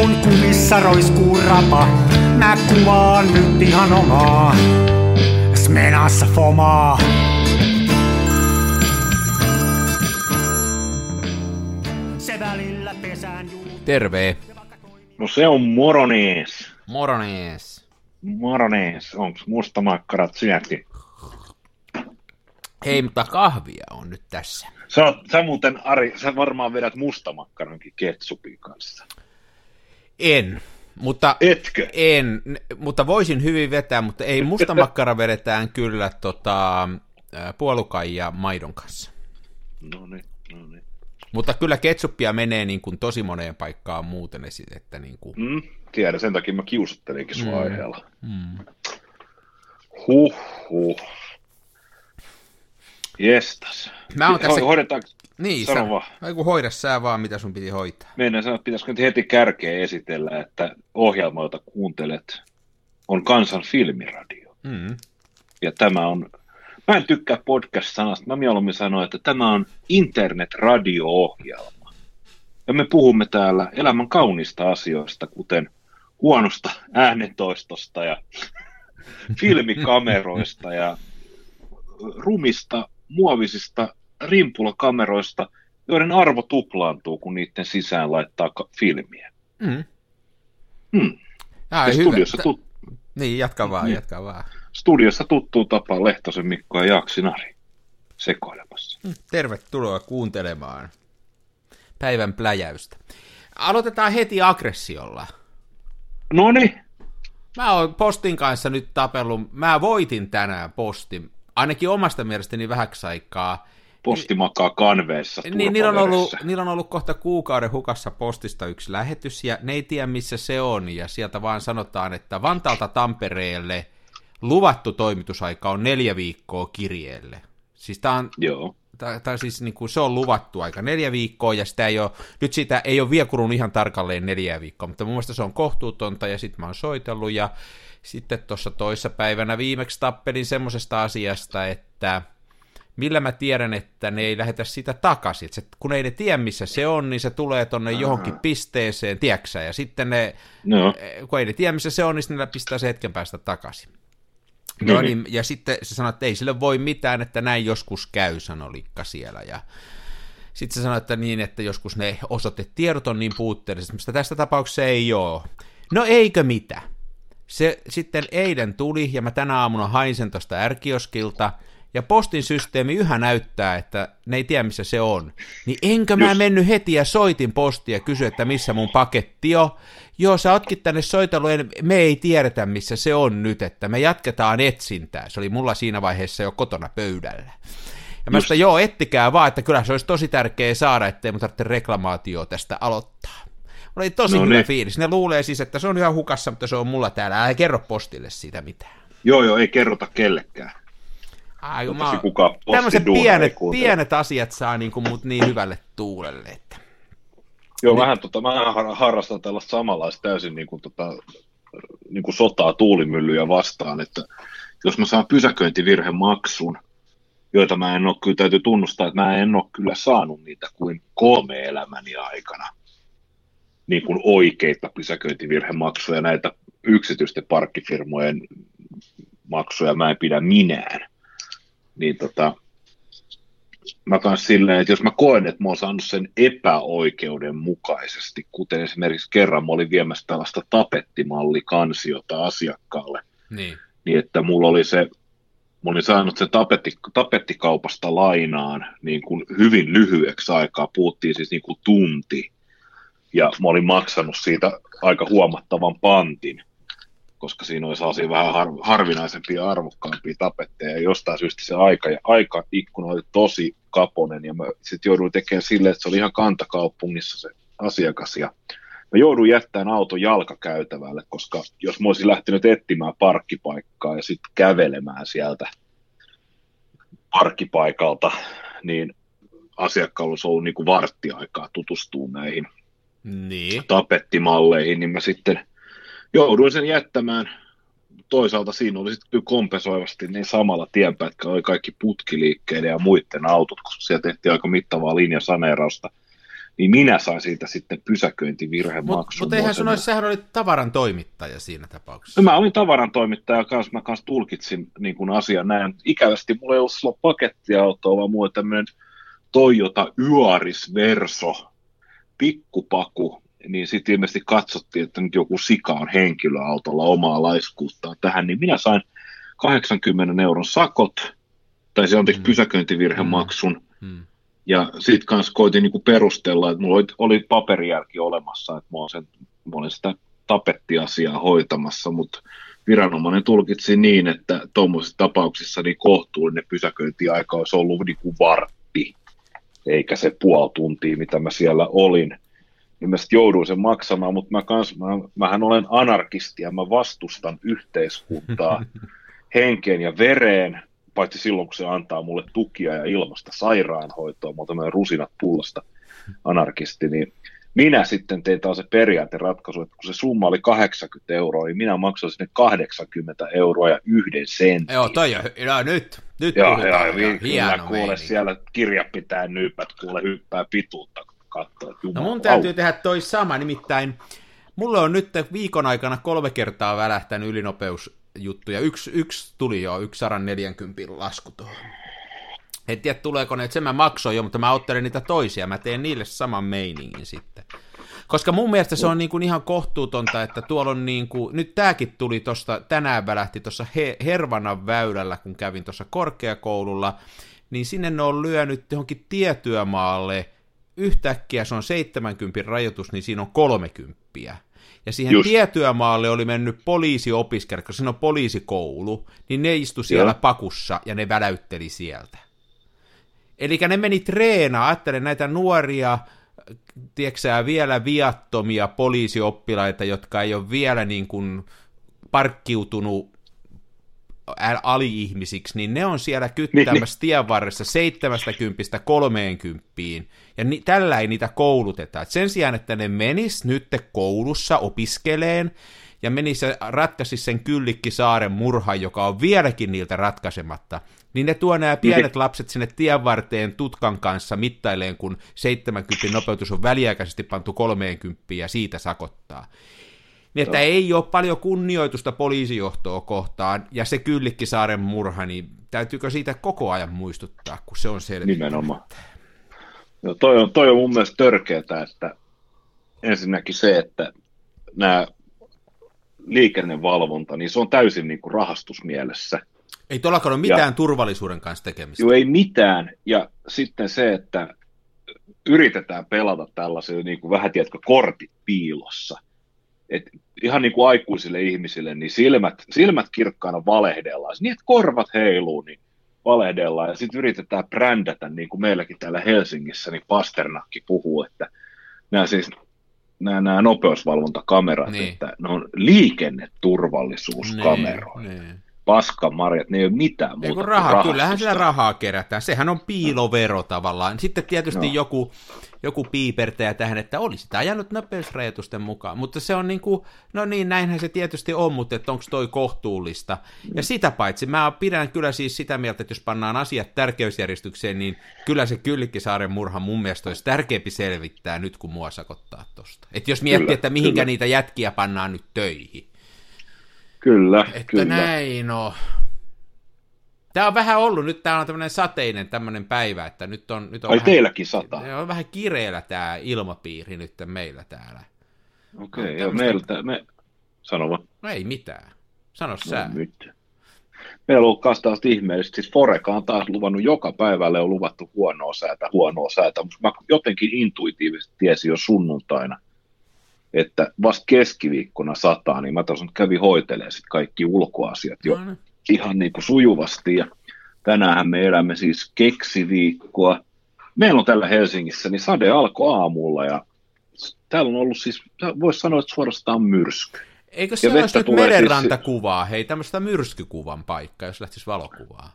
kun kumissa roiskuu rapa, mä kuvaan nyt ihan omaa. Smenassa fomaa. Se välillä pesään juu. Terve. No se on moronees. Moronees. Moronees. Onks mustamakkarat syöty? Hei, mutta kahvia on nyt tässä. Sä, sä muuten, Ari, sä varmaan vedät mustamakkarankin ketsupin kanssa. En, mutta Etkö? en, mutta voisin hyvin vetää, mutta ei musta makkara vedetään kyllä tota, puolukan ja maidon kanssa. No niin, no niin. Mutta kyllä ketsuppia menee niin kuin tosi moneen paikkaan muuten esit, että niin kuin, Mm, tiedän, sen takia mä kiusattelinkin sua Mm. aiheella. mm. Huh, huh. Jestas. Mä oon tässä, Ho- Hoidetaanko, niin, sano sä, vaan. ei kun hoida sä vaan, mitä sun piti hoitaa. meidän sanoa, että pitäisikö nyt heti kärkeen esitellä, että ohjelma, jota kuuntelet, on Kansan filmiradio. Mm. Ja tämä on, mä en tykkää podcast-sanasta, mä mieluummin sanon, että tämä on internet-radio-ohjelma. Ja me puhumme täällä elämän kaunista asioista, kuten huonosta äänentoistosta ja filmikameroista ja rumista, muovisista rimpulakameroista, joiden arvo tuplaantuu, kun niiden sisään laittaa ka- filmiä. Mm. Hmm. Ja, Ja studiossa, tut- Niin, jatka vaan, Niin. jatka vaan. studiossa tuttuu tapaan Lehtosen Mikko ja Jaksinari sekoilemassa. Mm, Tervetuloa kuuntelemaan päivän pläjäystä. Aloitetaan heti aggressiolla. No niin, Mä oon postin kanssa nyt tapellut, mä voitin tänään postin, ainakin omasta mielestäni vähäksi aikaa. Posti makaa kanveessa Niin, niillä, on ollut, niillä on ollut kohta kuukauden hukassa postista yksi lähetys, ja ne ei tiedä missä se on, ja sieltä vaan sanotaan, että Vantaalta Tampereelle luvattu toimitusaika on neljä viikkoa kirjeelle. Siis tää on, Joo, tai, tai siis niin kuin se on luvattu aika neljä viikkoa, ja sitä ei ole, nyt sitä ei ole vielä kulunut ihan tarkalleen neljä viikkoa, mutta mun mielestä se on kohtuutonta, ja sitten mä oon soitellut, ja sitten tuossa toissa päivänä viimeksi tappelin semmoisesta asiasta, että millä mä tiedän, että ne ei lähetä sitä takaisin. Et se, kun ei ne tiedä, missä se on, niin se tulee tonne johonkin pisteeseen, tieksä, ja sitten ne, no, kun ei ne tiedä, missä se on, niin sitten ne pistää se hetken päästä takaisin. No Mhm. niin, ja sitten se sanoi, että ei sille voi mitään, että näin joskus käy, sanoi Likka siellä. Ja sitten se sanoi, että niin, että joskus ne osoitetiedot on niin puutteelliset, mutta tästä tapauksessa ei ole. No eikö mitä? Se sitten eilen tuli, ja mä tänä aamuna hain sen tuosta ärkioskilta, ja postin systeemi yhä näyttää, että ne ei tiedä, missä se on. Niin enkö mä Just. mennyt heti ja soitin postia ja kysyin, että missä mun paketti on. Joo, sä ootkin tänne soitellut, en- me ei tiedetä, missä se on nyt, että me jatketaan etsintää. Se oli mulla siinä vaiheessa jo kotona pöydällä. Ja mä Just. sitä, joo, ettikää vaan, että kyllä se olisi tosi tärkeää saada, ettei mun tarvitse reklamaatio tästä aloittaa. Oli tosi No hyvä niin. fiilis. Ne luulee siis, että se on ihan hukassa, mutta se on mulla täällä. Älä kerro postille siitä mitään. joo, joo, ei kerrota kellekään. Ai, Tosi mä, tämmöiset pienet, pienet asiat saa niin kuin mut niin hyvälle tuulelle. Että. Joo, Niin. vähän tota, mä har- harrastan tällaista samanlaista täysin niin kuin, tota, niin kuin sotaa tuulimyllyjä vastaan, että jos mä saan pysäköintivirhemaksun, joita mä en ole, kyllä täytyy tunnustaa, että mä en ole kyllä saanut niitä kuin kolme elämäni aikana. Niin kuin oikeita pysäköintivirhemaksuja, näitä yksityisten parkkifirmojen maksuja mä en pidä minään. Niin tota, mä kans silleen, että jos mä koen, että mä oon saanut sen epäoikeudenmukaisesti, kuten esimerkiksi kerran mä olin viemässä tällaista tapettimallikansiota asiakkaalle, Niin. niin että mulla oli se, mä olin saanut sen tapetti, tapettikaupasta lainaan niin kuin hyvin lyhyeksi aikaa, puhuttiin siis niin kuin tunti, ja mä olin maksanut siitä aika huomattavan pantin, koska siinä oli sellaisia vähän har, harvinaisempia ja arvokkaampia tapetteja, ja jostain syystä se aika, ja aikaikkuna oli tosi kaponen, ja mä sitten jouduin tekemään silleen, että se oli ihan kantakaupungissa se asiakas, ja mä joudun jättämään auton jalkakäytävälle, koska jos mä olisin lähtenyt etsimään parkkipaikkaa ja sitten kävelemään sieltä parkkipaikalta, niin asiakkaalla olisi ollut niin kuin varttiaikaa tutustua näihin Niin. tapettimalleihin, niin mä sitten jouduin sen jättämään. Toisaalta siinä oli sitten kyllä kompensoivasti niin samalla tienpätkällä oli kaikki putkiliikkeiden ja muiden autot, koska siellä tehtiin aika mittavaa linjasaneerausta. niin minä sain siitä sitten pysäköintivirhemaksun. Mutta mut eihän sun olisi, sähän olit tavaran toimittaja siinä tapauksessa. No, mä olin tavaran toimittaja kanssa, mä kanssa tulkitsin niin kuin asian näin. Ikävästi mulla ei ollut silloin pakettiautoa, vaan mulla tämmöinen Toyota Yaris Verso, pikkupaku, niin sitten ilmeisesti katsottiin, että nyt joku sika on henkilöautolla omaa laiskuuttaan tähän, niin minä sain 80 euron sakot, tai se on mm. pysäköintivirhemaksun, mm. Ja sitten kanssa koitin niinku perustella, että mulla oli, oli paperijälki olemassa, että mä, sen, mä olin sitä tapettiasiaa hoitamassa, mutta viranomainen tulkitsi niin, että tuommoisissa tapauksissa niin kohtuullinen pysäköintiaika olisi ollut niin kuin vartti, eikä se puoli tuntia, mitä mä siellä olin. Niin mä jouduin sen maksamaan, mutta mä kans, mä, mähän olen anarkisti ja mä vastustan yhteiskuntaa henkeen ja vereen, paitsi silloin, kun se antaa mulle tukia ja ilmasta sairaanhoitoa, mä oon rusinat pullasta anarkisti, niin minä sitten tein taas se periaateratkaisu, että kun se summa oli 80 euroa, niin minä maksoin sinne 80 euroa ja yhden sentin. Joo, toi on, no nyt, nyt joo, puhutaan. Joo, hieno kuule, meininki. siellä kirja pitää nyypät, kuule hyppää pituutta katsoa. No mun täytyy tehdä toi sama, nimittäin mulle on nyt viikon aikana kolme kertaa välähtänyt ylinopeus juttuja. Yksi, yksi tuli jo, yksi 140 lasku tuohon. En tiedä, tuleeko ne, että sen mä maksoin jo, mutta mä ottelen niitä toisia. Mä teen niille saman meiningin sitten. Koska mun mielestä se on niin kuin ihan kohtuutonta, että tuolla on niin kuin, nyt tääkin tuli tuosta, tänään välähti tuossa He, Hervanan väylällä, kun kävin tuossa korkeakoululla, niin sinne ne on lyönyt johonkin tietyömaalle, yhtäkkiä se on 70 rajoitus, niin siinä on 30. Ja siihen Just. tietyömaalle oli mennyt poliisiopiskelijat, koska siinä on poliisikoulu, niin ne istu siellä Joo. pakussa ja ne väläytteli sieltä. Eli ne meni treenaa, ajattelen näitä nuoria, tiedätkö vielä viattomia poliisioppilaita, jotka ei ole vielä niin kuin parkkiutunut ali-ihmisiksi, niin ne on siellä kyttämässä niin, tien varressa 70 30 ja ni, tällä ei niitä kouluteta. Et sen sijaan, että ne menis nyt koulussa opiskeleen, ja menis ja ratkaisi sen Kyllikkisaaren murhan, joka on vieläkin niiltä ratkaisematta, niin ne tuo nämä pienet lapset sinne tien varteen tutkan kanssa mittaileen, kun 70 nopeutus on väliaikaisesti pantu 30 ja siitä sakottaa. Niin, että ei ole paljon kunnioitusta poliisijohtoa kohtaan, ja se Kyllikkisaaren murha, niin täytyykö siitä koko ajan muistuttaa, kun se on selvä. Nimenomaan. Joo, toi, on, toi on mun mielestä törkeätä, että ensinnäkin se, että nämä liikennevalvonta, niin se on täysin niin kuin rahastusmielessä. Ei tuollakaan ole mitään ja, turvallisuuden kanssa tekemistä. Joo, ei mitään. Ja sitten se, että yritetään pelata tällaisilla niin kuin vähän, tiedätkö, kortit piilossa. Et ihan niin kuin aikuisille ihmisille, niin silmät, silmät kirkkaana valehdellaan. Niin, että korvat heiluu, niin valehdellaan. Ja sitten yritetään brändätä, niin kuin meilläkin täällä Helsingissä, niin Pasternakki puhuu, että nämä siis nämä, nämä nopeusvalvontakamerat, niin. että ne on liikenneturvallisuuskameroita. Niin, niin paskamarjat, ne ei ole mitään muuta Eiku raha, Kyllähän sillä rahaa kerätään, sehän on piilovero tavallaan. Sitten tietysti no. joku, joku piipertäjä tähän, että olisi sitä ajanut nopeusrajoitusten mukaan, mutta se on niin kuin, no niin, näinhän se tietysti on, mutta että onko toi kohtuullista. Mm. Ja sitä paitsi, mä pidän kyllä siis sitä mieltä, että jos pannaan asiat tärkeysjärjestykseen, niin kyllä se Kyllikkisaaren murha mun mielestä olisi tärkeämpi selvittää nyt, kun mua sakottaa tosta. Että jos miettii, kyllä, että mihinkä kyllä. niitä jätkiä pannaan nyt töihin, Kyllä, että kyllä. näin on. Tämä on vähän ollut, nyt tämä on tämmöinen sateinen tämmöinen päivä, että nyt on... Nyt on Ai vähän, teilläkin sata? On vähän kireellä tämä ilmapiiri nyt meillä täällä. Okei, okay, ja meiltä, me... Sano vaan. No ei mitään. Sano no, sä. Nyt. Meillä on ollut kanssa ihmeellisesti, siis Foreka on taas luvannut joka päivälle on luvattu huonoa säätä, huonoa säätä, mutta mä jotenkin intuitiivisesti tiesin jo sunnuntaina, että vasta keskiviikkona sataa, niin mä tosiaan kävin hoitelemaan sit kaikki ulkoasiat jo no, ihan niin kuin sujuvasti. Ja tänään me elämme siis keksiviikkoa. Meillä on täällä Helsingissä, niin sade alkoi aamulla ja täällä on ollut siis, voisi sanoa, että suorastaan myrsky. Eikö se olisi nyt merenrantakuvaa, siis... hei tämmöistä myrskykuvan paikkaa, jos lähtisi valokuvaa?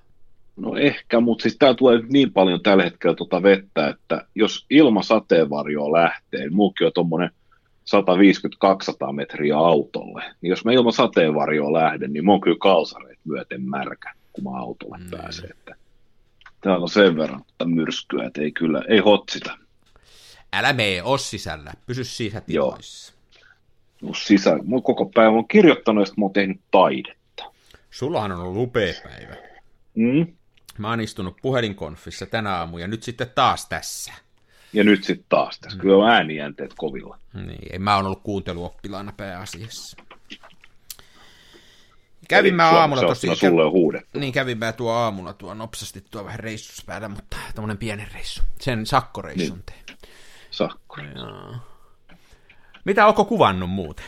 No ehkä, mutta siis täällä tulee niin paljon tällä hetkellä tuota vettä, että jos ilma sateenvarjoa lähtee, niin muukin on tuommoinen 150-200 metriä autolle, niin jos mä ilman sateenvarjoa lähden, niin mä oon kyllä kalsareet myöten märkä, kun mä autolle mm. pääsen. Että täällä on sen verran että myrskyä, että ei kyllä, ei hotsita. Älä mee, os sisällä, pysy sisätiloissa. Mun sisä, mun koko päivä on kirjoittanut, että mä oon tehnyt taidetta. Sullahan on ollut upea päivä. Mm? Mä oon istunut puhelinkonfissa tänä aamu ja nyt sitten taas tässä. Ja nyt sitten taas tässä. Kyllä on äänijänteet kovilla. Niin, mä oon ollut kuunteluoppilaana pääasiassa. Kävin mä aamulla tosi... sulle on huudettu. Niin kävin mä tuo aamulla tuo nopsasti tuo vähän reissus päällä, mutta tämmönen pieni reissu. Sen sakkoreissun Niin. tein. Sakko. Joo. Mitä onko kuvannut muuten?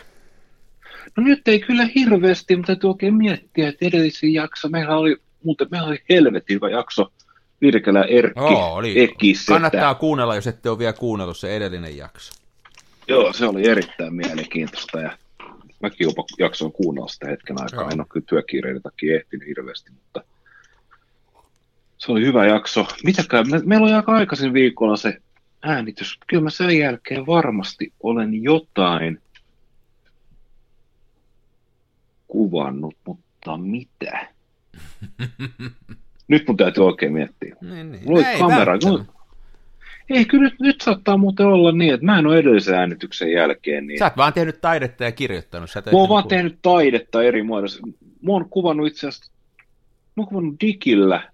No nyt ei kyllä hirveästi, mutta täytyy oikein miettiä, että edellisen jakso, meillä oli, muuten meillä oli helvetin hyvä jakso, Virkelä Erkki, Joo, oli. Ekisetä. Kannattaa kuunnella, jos ette ole vielä kuunnellut se edellinen jakso. Joo, se oli erittäin mielenkiintoista ja mäkin jopa jaksoin kuunnella sitä hetken aikaa. Joo. En ole kyllä työkiireiden takia ehtinyt hirveästi, mutta se oli hyvä jakso. Mitäkään, me, meillä oli aika aikaisin viikolla se äänitys. Kyllä mä sen jälkeen varmasti olen jotain kuvannut, mutta mitä? Nyt mun täytyy oikein miettiä. Niin, niin. Ei kamera. välttämättä. Mulla... Ei, kyllä nyt, nyt saattaa muuten olla niin, että mä en ole edellisen äänityksen jälkeen. Niin... Sä oot vaan tehnyt taidetta ja kirjoittanut. Sä Mä oon vaan ku- tehnyt taidetta eri muodossa. Mä oon kuvannut itse asiassa, mä oon kuvannut digillä.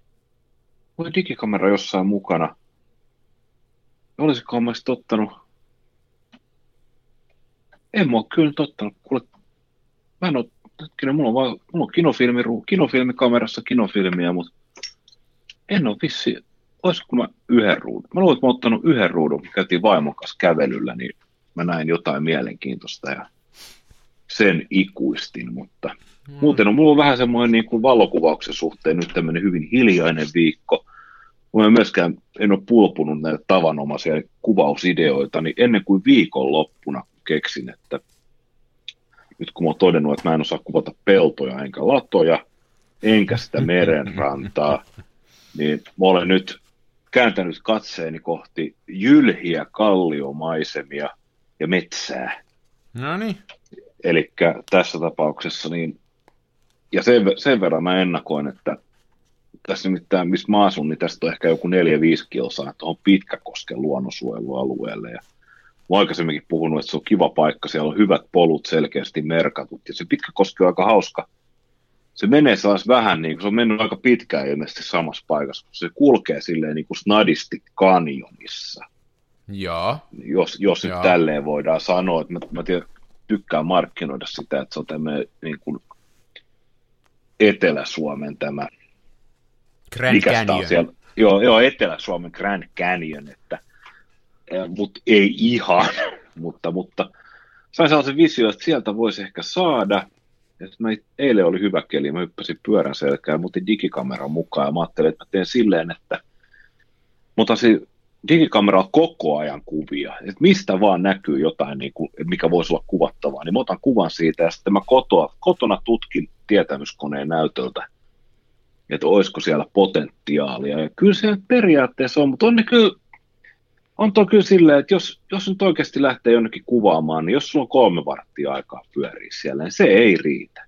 Mulla oli digikamera jossain mukana. Olisikohan mä sitten ottanut... En mä oo kyllä nyt ottanut. Kuule, mä en oo, hetkinen, mulla on vaan, mulla on kinofilmi, kinofilmikamerassa kinofilmiä, mutta en oo vissi, olisiko mä yhden ruudun. Mä luulen, että mä oon ottanut yhden ruudun, kun käytiin vaimon kanssa kävelyllä, niin mä näin jotain mielenkiintoista ja sen ikuistin, mutta Mm. muuten on mulla on vähän semmoinen niin kuin valokuvauksen suhteen nyt tämmöinen hyvin hiljainen viikko. Ei myöskään, en ole pulpunut näitä tavanomaisia kuvausideoita, niin ennen kuin viikon loppuna keksin, että nyt kun mä oon todennut, että mä en osaa kuvata peltoja enkä latoja, enkä sitä merenrantaa, niin mä olen nyt kääntänyt katseeni kohti jylhiä kalliomaisemia ja metsää. No niin. Eli tässä tapauksessa, niin, ja sen, sen verran mä ennakoin, että tässä nimittäin, missä mä asun, niin tästä on ehkä joku 4-5 kilsaa tuohon Pitkäkosken luonnonsuojelualueelle. Ja mä oon aikaisemminkin puhunut, että se on kiva paikka, siellä on hyvät polut selkeästi merkatut. Ja se Pitkäkoski on aika hauska. Se menee sellaisen vähän niin kuin, se on mennyt aika pitkään ilmeisesti samassa paikassa, kun se kulkee silleen niin kuin snadisti kanjonissa Joo. jos, jos nyt Joo. tälleen voidaan sanoa, että mä, mä tiedän, tykkään markkinoida sitä, että se on tämmöinen niin kuin Etelä-Suomen tämä, Grand mikä Canyon. siellä, joo, joo, Etelä-Suomen Grand Canyon, että, mutta ei ihan, mutta, mutta sain sellaisen visio, että sieltä voisi ehkä saada, että mä eilen oli hyvä keli, mä hyppäsin pyörän selkään, mutta digikameran mukaan, ja mä ajattelin, että mä teen silleen, että mä otan si- digikameralla koko ajan kuvia, että mistä vaan näkyy jotain, niin kuin, mikä voisi olla kuvattavaa, niin mä otan kuvan siitä ja sitten mä kotoa, kotona tutkin tietämyskoneen näytöltä, että olisiko siellä potentiaalia. Ja kyllä se periaatteessa on, mutta on ne kyllä, on tuo kyllä silleen, että jos, jos nyt oikeasti lähtee jonnekin kuvaamaan, niin jos sulla on kolme varttia aikaa pyöriä siellä, niin se ei riitä.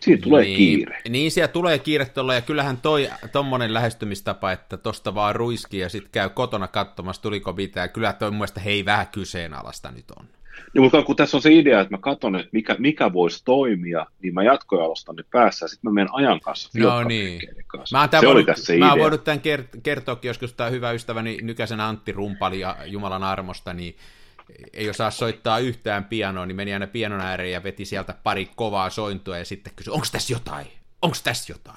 Siitä tulee niin, kiire. Niin, siellä tulee kiire tuolla, ja kyllähän toi, tommonen lähestymistapa, että tosta vaan ruiski ja sitten käy kotona katsomassa, tuliko mitään, kyllä toi mun mielestä hei vähän kyseenalaista nyt on. Niin, mutta kun tässä on se idea, että mä katson, että mikä, mikä voisi toimia, niin mä jatkojalostan ne päässä, ja sitten mä menen ajan kanssa No filkkamerkeiden kanssa. Mä oon, tämän se oli voinut, tässä se mä oon idea. voinut tämän kert- kertoakin joskus, tämä hyvä ystäväni Nykäsen Antti Rumpali ja Jumalan armosta, niin ei osaa soittaa yhtään pianoa, niin meni aina pianon ääreen ja veti sieltä pari kovaa sointua ja sitten kysyi, onko tässä jotain? Onko tässä jotain?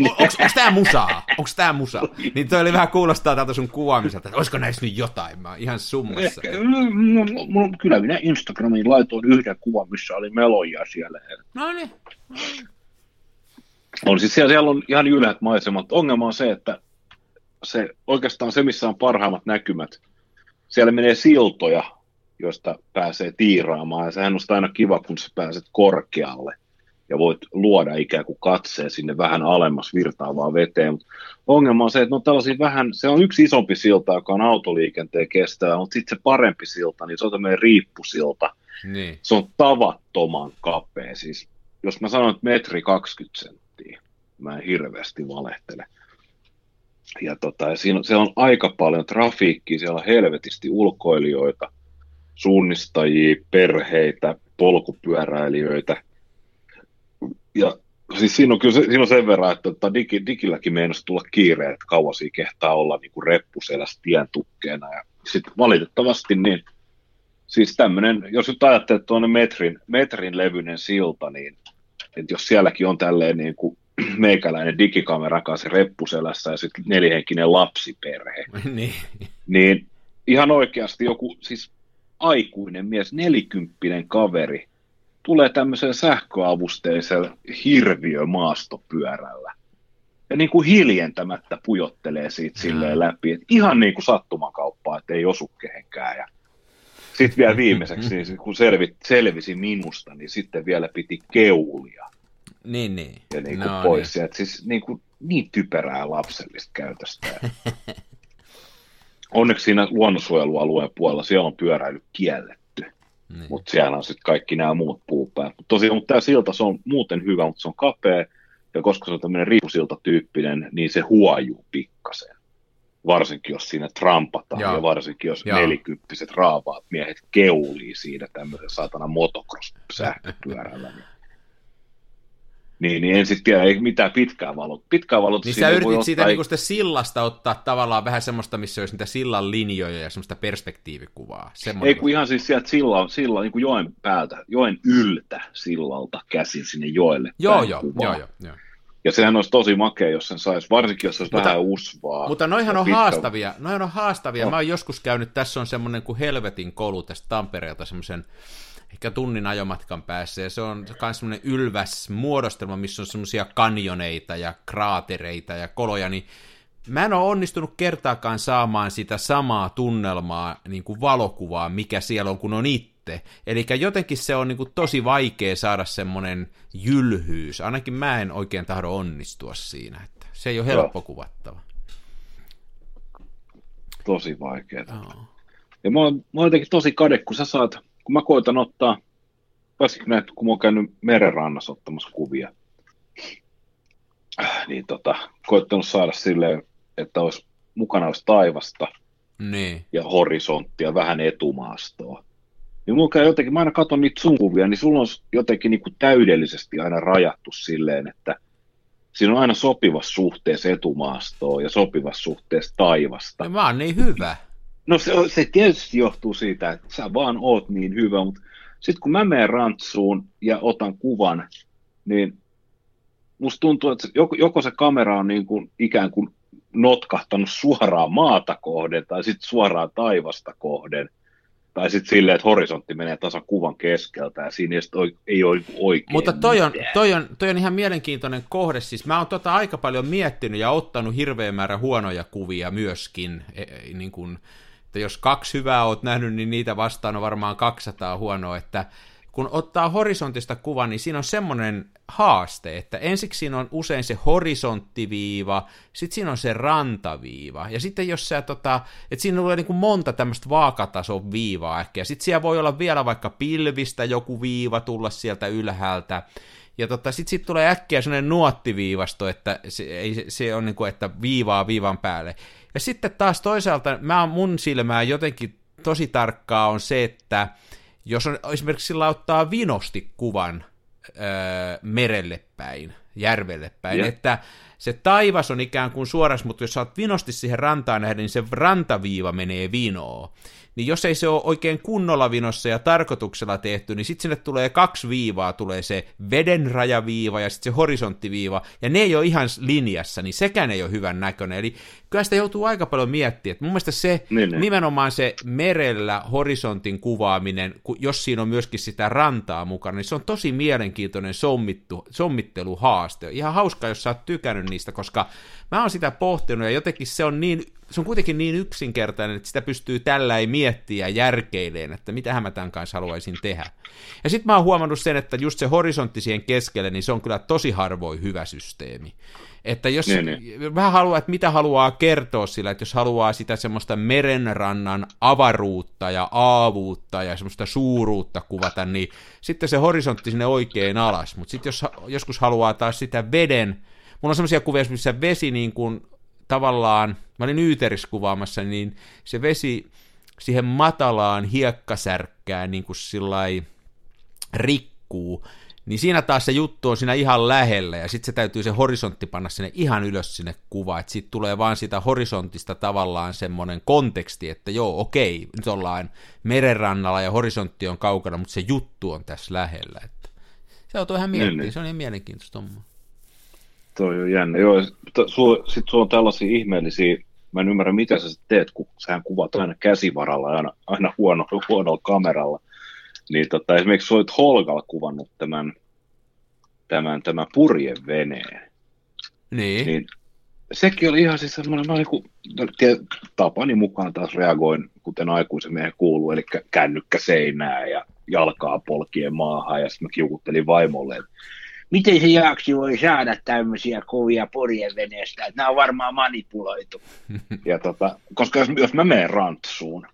Onko tämä musaa? Onko tämä musaa? Niin toi oli vähän kuulostaa tältä sun kuvaamiselta, että olisiko näissä nyt jotain? Mä oon ihan summassa. Ehkä, mm, mm, kyllä minä Instagramiin laitoin yhden kuvan, missä oli meloja siellä. No niin. On siis siellä, siellä on ihan ylhäät maisemat. Ongelma on se, että se oikeastaan se, missä on parhaimmat näkymät, siellä menee siltoja, joista pääsee tiiraamaan, ja sehän on aina kiva, kun sä pääset korkealle ja voit luoda ikään kuin katseen sinne vähän alemmas virtaavaan veteen. Mut ongelma on se, että no tällaisia vähän, se on yksi isompi silta, joka on autoliikenteen kestävä, mutta sitten se parempi silta, niin se on tämmöinen riippusilta. Niin. Se on tavattoman kapea. Siis, jos mä sanon, että metri 20 senttiä, mä en hirveästi valehtele. ja tota, ja siinä, siellä on aika paljon trafiikkia, siellä on helvetisti ulkoilijoita, suunnistajia, perheitä, polkupyöräilijöitä. Ja siis siinä on kyllä se, siinä on sen verran, että tota, digi, digilläkin meinasi tulla kiire, että kauan siinä kehtaa olla niin kuin reppuselässä tien tukkeena. Ja sitten valitettavasti niin, siis tämmöinen, jos nyt ajattelee, että tuonne metrin, metrin levyinen silta, niin että jos sielläkin on tälleen niin kuin meikäläinen digikamera kanssa reppuselässä ja sitten nelihenkinen lapsiperhe, niin. niin ihan oikeasti joku siis aikuinen mies, nelikymppinen kaveri, tulee tämmöisellä sähköavusteisella hirviömaastopyörällä ja niin kuin hiljentämättä pujottelee siitä silleen läpi, että ihan niin kuin sattumakauppaa, että ei osu kehenkään. Ja sitten vielä viimeiseksi, niin kun selvi, selvisi minusta, niin sitten vielä piti keulia. Niin, niin. Ja niin kuin no, pois. Niin. Siis niin, kuin, niin typerää lapsellista käytöstä. Onneksi siinä luonnonsuojelualueen puolella siellä on pyöräily kielletty. Niin. Mutta siellä on sitten kaikki nämä muut puupäät. Tosiaan, mutta tämä silta se on muuten hyvä, mutta se on kapea. Ja koska se on tämmöinen riipusilta-tyyppinen, niin se huojuu pikkasen. Varsinkin jos siinä trampataan Joo. ja varsinkin jos Joo. nelikymppiset raavaat miehet keulii siinä tämmöisen saatana motocross-sähköpyörällä. Niin niin, niin en sitten tiedä, ei mitään pitkää valot. Pitkää valot niin sä yritit siitä ottaa... niin sitä sillasta ottaa tavallaan vähän semmoista, missä olisi niitä sillan linjoja ja semmoista perspektiivikuvaa. Semmoinen, ei kun ihan siis sieltä silla, silla niin kuin joen päältä, joen yltä sillalta käsin sinne joelle. Joo, joo, joo, joo, joo. Ja sehän olisi tosi makea, jos sen saisi, varsinkin jos olisi mutta, vähän usvaa. Mutta noihan on pitkä... haastavia, noihan on haastavia. No. Mä oon joskus käynyt, tässä on semmoinen kuin Helvetin kolu tästä Tampereelta, semmoisen ehkä tunnin ajomatkan päässä, ja se on myös semmoinen ylväs muodostelma, missä on semmoisia kanjoneita ja kraatereita ja koloja, niin mä en ole onnistunut kertaakaan saamaan sitä samaa tunnelmaa, niin kuin valokuvaa, mikä siellä on, kun on itse. Eli jotenkin se on niin kuin tosi vaikea saada semmoinen jylhyys, ainakin mä en oikein tahdo onnistua siinä, että se ei ole helppo kuvattava. Tosi vaikeaa. Oh. Ja mä oon, mä oon jotenkin tosi kade, kun sä saat kun mä koitan ottaa, varsinkin näitä, kun mä oon käynyt merenrannassa ottamassa kuvia, niin tota, koittanut saada silleen, että olisi, mukana olisi taivasta niin. ja horisonttia, vähän etumaastoa. Niin mulla käy jotenkin, mä aina katson niitä sun kuvia, niin sulla on jotenkin niin kuin täydellisesti aina rajattu silleen, että siinä on aina sopivassa suhteessa etumaastoa ja sopivassa suhteessa taivasta. Ja mä oon niin hyvä. No se, se tietysti johtuu siitä, että sä vaan oot niin hyvä, mutta sitten kun mä menen rantsuun ja otan kuvan, niin musta tuntuu, että joko, joko se kamera on niin kuin ikään kuin notkahtanut suoraan maata kohden tai sitten suoraan taivasta kohden, tai sitten silleen, että horisontti menee tasan kuvan keskeltä ja siinä ei ole oikein Mutta toi on, toi, on, toi on ihan mielenkiintoinen kohde. Siis mä oon tota aika paljon miettinyt ja ottanut hirveän määrä huonoja kuvia myöskin. E, e, niin kuin, että jos kaksi hyvää oot nähnyt, niin niitä vastaan on varmaan 200 huonoa, että kun ottaa horisontista kuvan, niin siinä on semmoinen haaste, että ensiksi siinä on usein se horisonttiviiva, sitten siinä on se rantaviiva, ja sitten jos sä tota, että siinä on niin kuin monta tämmöistä vaakatason viivaa ehkä, ja sitten siellä voi olla vielä vaikka pilvistä joku viiva tulla sieltä ylhäältä, ja tota, sitten sit tulee äkkiä sellainen nuottiviivasto, että se, ei, se on niin kuin, että viivaa viivan päälle. Ja sitten taas toisaalta mä mun silmää jotenkin tosi tarkkaa on se, että jos on esimerkiksi sillä ottaa vinosti kuvan öö, merelle päin, järvelle päin, yeah. että se taivas on ikään kuin suoras, mutta jos sä oot vinosti siihen rantaan nähden, niin se rantaviiva menee vinoon niin jos ei se ole oikein kunnolla vinossa ja tarkoituksella tehty, niin sitten sinne tulee kaksi viivaa, tulee se veden rajaviiva ja sitten se horisonttiviiva, ja ne ei ole ihan linjassa, niin sekään ei ole hyvän näköinen. Eli kyllä sitä joutuu aika paljon miettimään. Mun mielestä se niin, niin. nimenomaan se merellä horisontin kuvaaminen, jos siinä on myöskin sitä rantaa mukana, niin se on tosi mielenkiintoinen sommittu, sommitteluhaaste. Ihan hauska, jos sä oot tykännyt niistä, koska mä oon sitä pohtinut ja jotenkin se on niin se on kuitenkin niin yksinkertainen, että sitä pystyy tällä ei miettiä järkeileen, että mitä mä tämän kanssa haluaisin tehdä. Ja sitten mä oon huomannut sen, että just se horisontti siihen keskelle, niin se on kyllä tosi harvoin hyvä systeemi. Että jos niin, niin. vähän haluaa, että mitä haluaa kertoa sillä, että jos haluaa sitä semmoista merenrannan avaruutta ja aavuutta ja semmoista suuruutta kuvata, niin sitten se horisontti sinne oikein alas. Mutta sitten jos joskus haluaa taas sitä veden, mulla on semmoisia kuvia, missä vesi niin kuin tavallaan, mä olin Yyterissä kuvaamassa, niin se vesi siihen matalaan hiekkasärkkään niin kuin sillai rikkuu, niin siinä taas se juttu on siinä ihan lähellä, ja sitten se täytyy se horisontti panna sinne ihan ylös sinne kuva, että sitten tulee vaan sitä horisontista tavallaan semmoinen konteksti, että joo, okei, nyt ollaan merenrannalla ja horisontti on kaukana, mutta se juttu on tässä lähellä. Että se on ihan miettiä, niin, se on niin mielenkiintoista hommaa. Toi on jännä. Joo, sitten sulla on tällaisia ihmeellisiä, mä en ymmärrä mitä sä teet, kun sähän kuvat aina käsivaralla aina, aina huono, huonolla kameralla. Niin tota, esimerkiksi olet Holgalla kuvannut tämän, tämän, tämän purjeveneen. Niin. niin sekin oli ihan siis semmoinen, mä niin kuin, tapani mukaan taas reagoin, kuten aikuisen miehen kuuluu, eli kännykkä seinää ja jalkaa polkien maahan, ja sitten mä kiukuttelin vaimolle, että miten se Jaaksi voi saada tämmöisiä kovia purjeveneestä, että nämä on varmaan manipuloitu. ja tota, koska jos, jos mä menen rantsuun,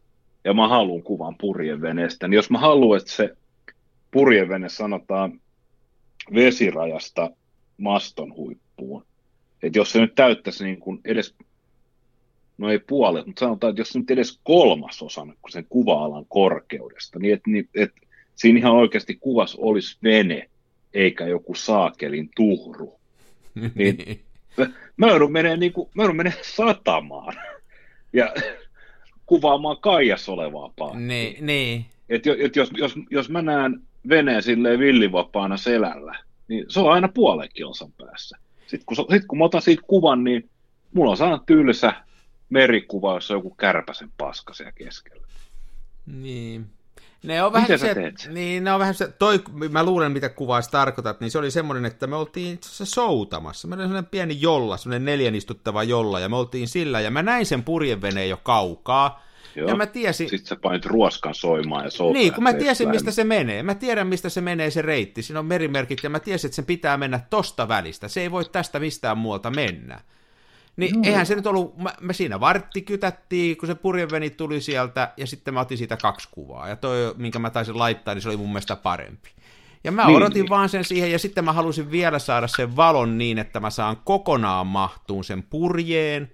ja mä haluan kuvan purjeveneestä, niin jos mä haluan, että se purjevene sanotaan vesirajasta maston huippuun, että jos se nyt täyttäisi niin kuin edes, no ei puolet, mutta sanotaan, että jos se nyt edes kolmasosan sen kuva-alan korkeudesta, niin että niin, et siinä ihan oikeasti kuvas olisi vene, eikä joku saakelin tuhru. Niin mä joudun menee, niin kuin, mä joudun satamaan. Ja kuvaamaan Kaijas olevaa paattia. Niin, niin. Et, et jos, jos, jos mä näen veneen silleen villivapaana selällä, niin se on aina puolen kilsan päässä. Sitten kun, sit kun mä otan siitä kuvan, niin mulla on saanut tylsä merikuva, jossa on joku kärpäsen paska siellä keskellä. Niin. Ne on vähän se, teet niin, ne on vähän se, toi, mä luulen mitä kuvaa tarkoitat, niin se oli semmoinen, että me oltiin itse asiassa soutamassa. Meillä oli semmoinen pieni jolla, semmoinen neljän istuttava jolla, ja me oltiin sillä, ja mä näin sen purjeveneen jo kaukaa, Joo. ja mä tiesin... Sitten sä painit ruoskan soimaan ja soutaa. Niin, kun mä tiesin, mistä se menee. Mä tiedän, mistä se menee se reitti. Siinä on merimerkit, ja mä tiesin, että sen pitää mennä tosta välistä. Se ei voi tästä mistään muualta mennä. Niin Joo. eihän se nyt ollut, mä, me siinä vartti kytättiin, kun se purjeveni tuli sieltä, ja sitten mä otin siitä kaksi kuvaa, ja toi, minkä mä taisin laittaa, niin se oli mun mielestä parempi. Ja mä niin, odotin niin. vaan sen siihen, ja sitten mä halusin vielä saada sen valon niin, että mä saan kokonaan mahtuun sen purjeen,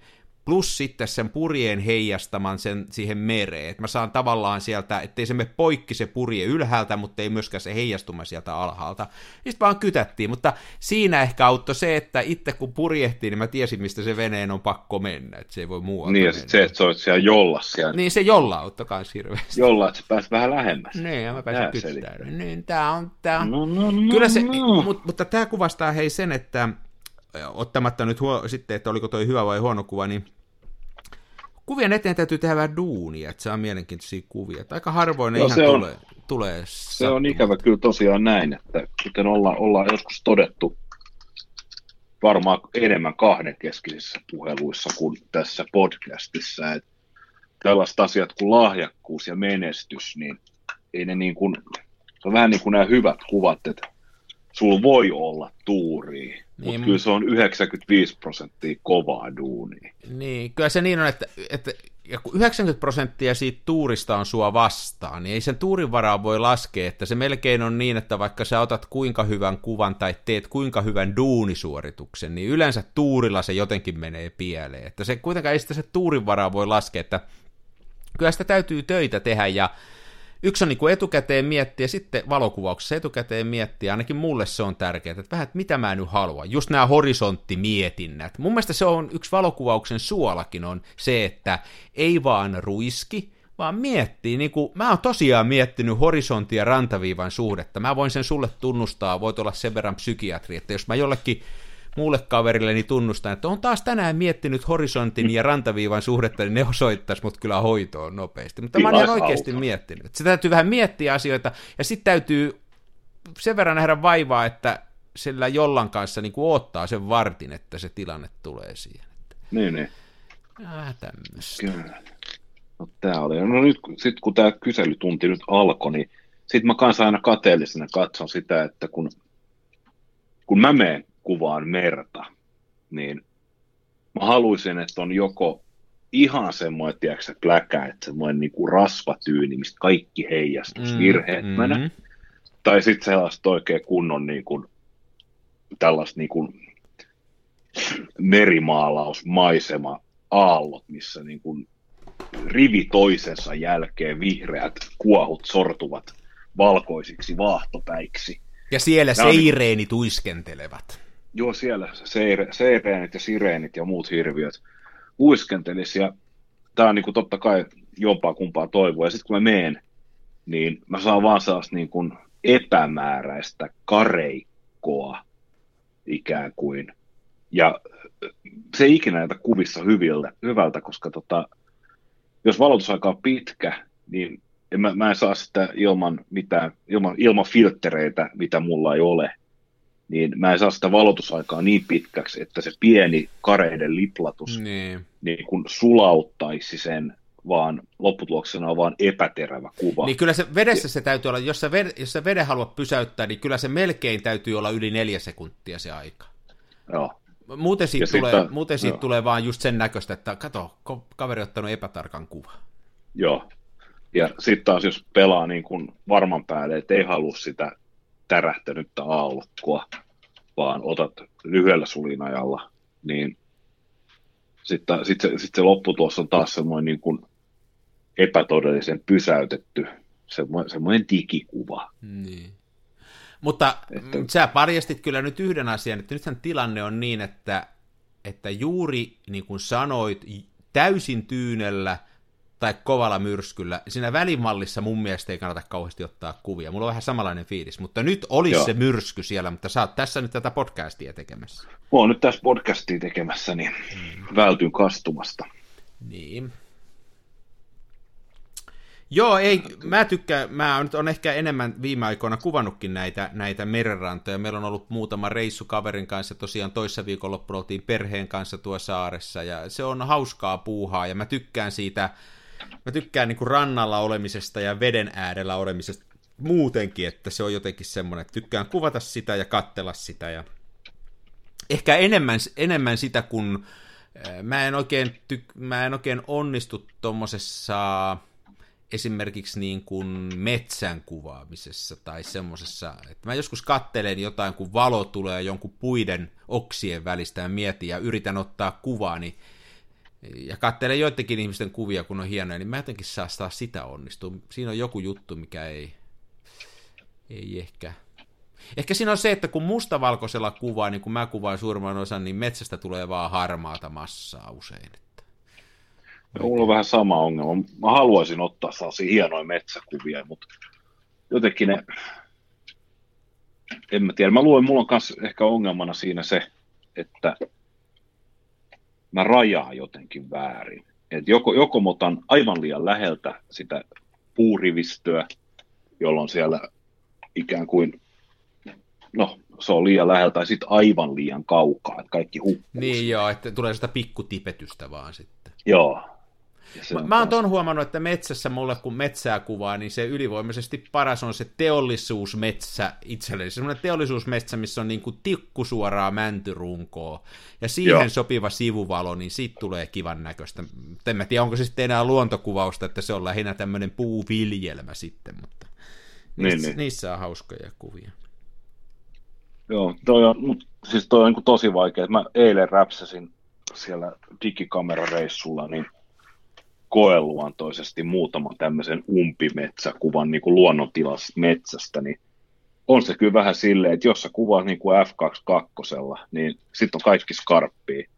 plus sitten sen purjeen heijastaman sen siihen mereen. Että mä saan tavallaan sieltä, ettei se me poikki se purje ylhäältä, mutta ei myöskään se heijastuma sieltä alhaalta. Sitten vaan kytättiin, mutta siinä ehkä auttoi se, että itse kun purjehtiin, niin mä tiesin, mistä se veneen on pakko mennä, että se ei voi muualta Niin, ja mennä. se, että se olisi siellä jolla siellä. Niin se jolla auttoi kans hirveästi. Jolla, että se pääsi vähän lähemmäs. Niin, ja mä pääsin Tää kyttämään. Niin, tää on, tää on. No, no, no, Kyllä se, no. mut, mutta tämä kuvastaa hei sen, että ottamatta nyt huo, sitten, että oliko toi hyvä vai huono kuva, niin kuvien eteen täytyy tehdä vähän duunia, että saa mielenkiintoisia kuvia. Että aika harvoin ne No ihan se on- tulee, tulee Se on ikävä kyllä tosiaan näin, että kuten ollaan, ollaan joskus todettu varmaan enemmän kahdenkeskisissä puheluissa kuin tässä podcastissa, että tällaiset asiat kuin lahjakkuus ja menestys, niin ei ne niin kuin, se on vähän niin kuin nämä hyvät kuvat, että sulla voi olla tuuria, niin, mutta kyllä se on 95 prosenttia kovaa duunia. Niin, kyllä se niin on, että, että ja kun 90 prosenttia siitä tuurista on sua vastaan, niin ei sen tuurin varaa voi laskea, että se melkein on niin, että vaikka sä otat kuinka hyvän kuvan tai teet kuinka hyvän duunisuorituksen, niin yleensä tuurilla se jotenkin menee pieleen. Että se kuitenkaan ei sitä se tuurin varaa voi laskea, että kyllä sitä täytyy töitä tehdä ja yksi on niin kuin etukäteen miettiä, sitten valokuvauksessa etukäteen miettiä, ainakin mulle se on tärkeää, että vähän, että mitä mä nyt haluan, just nämä horisonttimietinnät. Mun mielestä se on, yksi valokuvauksen suolakin on se, että ei vaan ruiski, vaan miettii, niin kuin, mä oon tosiaan miettinyt horisontti ja rantaviivan suhdetta, mä voin sen sulle tunnustaa, voit olla sen verran psykiatri, että jos mä jollekin muulle kaverilleni tunnustan, että on taas tänään miettinyt horisontin ja rantaviivan suhdetta, niin ne osoittaisi mut kyllä hoitoon nopeasti. Mutta mä oon oikeasti miettinyt. Että Se täytyy vähän miettiä asioita, ja sitten täytyy sen verran nähdä vaivaa, että sillä jollan kanssa niin kuin odottaa sen vartin, että se tilanne tulee siihen. Niin, niin. Vähän tämmöistä. Kyllä. No, tää oli. No nyt sit kun tämä kyselytunti nyt alkoi, niin sit mä kanssa aina kateellisena katson sitä, että kun, kun mä menen kuvaan merta, niin mä haluaisin, että on joko ihan semmoinen, tiedätkö, pläkä, että semmoinen niin kuin rasvatyyni, mistä kaikki heijastus virheettömänä, mm, tai sitten sellaista oikein kunnon niin kuin, tällaista niin kuin merimaalaus, maisema, aallot, missä niin kuin rivi toisensa jälkeen vihreät kuohut sortuvat valkoisiksi vaahtopäiksi. Ja siellä Nämä on- seireeni tuiskentelevat. Joo, siellä seire, seireenit ja sireenit ja muut hirviöt uiskentelis ja tämä on niin kuin totta kai jompaa kumpaa toivoa. Ja sitten kun mä meen, niin mä saan vaan sellaista niin kuin epämääräistä kareikkoa ikään kuin. Ja se ei ikinä näytä kuvissa hyviltä, hyvältä, koska tota, jos valotusaika on pitkä, niin en mä, mä en saa sitä ilman mitään, ilman, ilman filttereitä, mitä mulla ei ole, niin mä en saa sitä valotusaikaa niin pitkäksi, että se pieni kareiden liplatus Niin. niin kuin sulauttaisi sen, vaan lopputuloksena on vaan epäterävä kuva. Niin kyllä se vedessä se täytyy olla, jos sä, ved, jos sä veden haluat pysäyttää, niin kyllä se melkein täytyy olla yli neljä sekuntia se aika. Joo. Muuten siitä, Ja tulee, tää- muuten siitä joo. tulee vaan just sen näköistä, että kato, kaveri ottanut epätarkan kuva. Joo. Ja sitten taas jos pelaa niin kuin varman päälle, että ei halua sitä tärähtänyttä aallokkoa, vaan otat lyhyellä sulinajalla, niin sitten sit se, sit se lopputulos on taas semmoinen niin kuin epätodellisen pysäytetty, semmoinen, semmoinen digikuva. Niin. Mutta Että- että... sä paljastit kyllä nyt yhden asian, että nythän tilanne on niin, että, että juuri niin kuin sanoit, täysin tyynellä tai kovalla myrskyllä, siinä välimallissa mun mielestä ei kannata kauheasti ottaa kuvia. Mulla on vähän samanlainen fiilis, mutta nyt olisi Joo. se myrsky siellä, mutta sä oot tässä nyt tätä podcastia tekemässä. Mä oon nyt tässä podcastia tekemässä, niin vältyn kastumasta. Niin. Joo, ei, mä tykkään, mä nyt on ehkä enemmän viime aikoina kuvannutkin näitä, näitä merenrantoja. Meillä on ollut muutama reissu kaverin kanssa, tosiaan toissa viikonloppuna oltiin perheen kanssa tuo saaressa, ja se on hauskaa puuhaa, ja mä tykkään siitä, mä tykkään niinku rannalla olemisesta ja veden äärellä olemisesta muutenkin, että se on jotenkin semmoinen, että tykkään kuvata sitä ja kattella sitä, ja ehkä enemmän, enemmän sitä, kun äh, mä en oikein, tyk, mä en oikein onnistu tuommoisessa esimerkiksi niin kuin metsän kuvaamisessa tai semmoisessa, että mä joskus kattelen jotain, kun valo tulee jonkun puiden oksien välistä ja mietin ja yritän ottaa kuvaa, niin ja katselen joidenkin ihmisten kuvia, kun on hienoja, niin mä jotenkin saa sitä onnistua. Siinä on joku juttu, mikä ei, ei ehkä... Ehkä siinä on se, että kun mustavalkoisella kuvaa, niin kun mä kuvaan suurimman osan, niin metsästä tulee vaan harmaata massaa usein. Että... Ja mulla on vähän sama ongelma. Mä haluaisin ottaa sellaisia hienoja metsäkuvia, mutta jotenkin ne, en mä tiedä. Mä luulen, mulla on myös ehkä ongelmana siinä se, että mä rajaan jotenkin väärin. Et joko, joko mä otan aivan liian läheltä sitä puurivistöä, jolloin siellä ikään kuin, no se on liian läheltä, tai sitten aivan liian kaukaa, että kaikki hukkuu. Niin joo, että tulee sitä pikkutipetystä vaan sitten. Joo. Mä, mä oon ton huomannut, että metsässä mulle kun metsää kuvaa, niin se ylivoimaisesti paras on se teollisuusmetsä itselleni. Semmoinen teollisuusmetsä, missä on niin kuin tikkusuoraa mäntyrunkoa ja siihen Joo. Sopiva sivuvalo, niin siitä tulee kivan näköistä. En mä tiedä, onko se sitten enää luontokuvausta, että se on lähinnä tämmöinen puuviljelmä sitten, mutta Niin, niissä, niin. niissä on hauskoja kuvia. Joo, toi on, mut, siis toi on niin tosi vaikea. Mä eilen räpsäsin siellä digikamerareissulla niin koeluontoisesti muutaman tämmöisen umpimetsäkuvan niin luonnontilasta metsästä, niin on se kyllä vähän silleen, että jos sä kuvaat niin kuin F22, niin sitten on kaikki skarppia.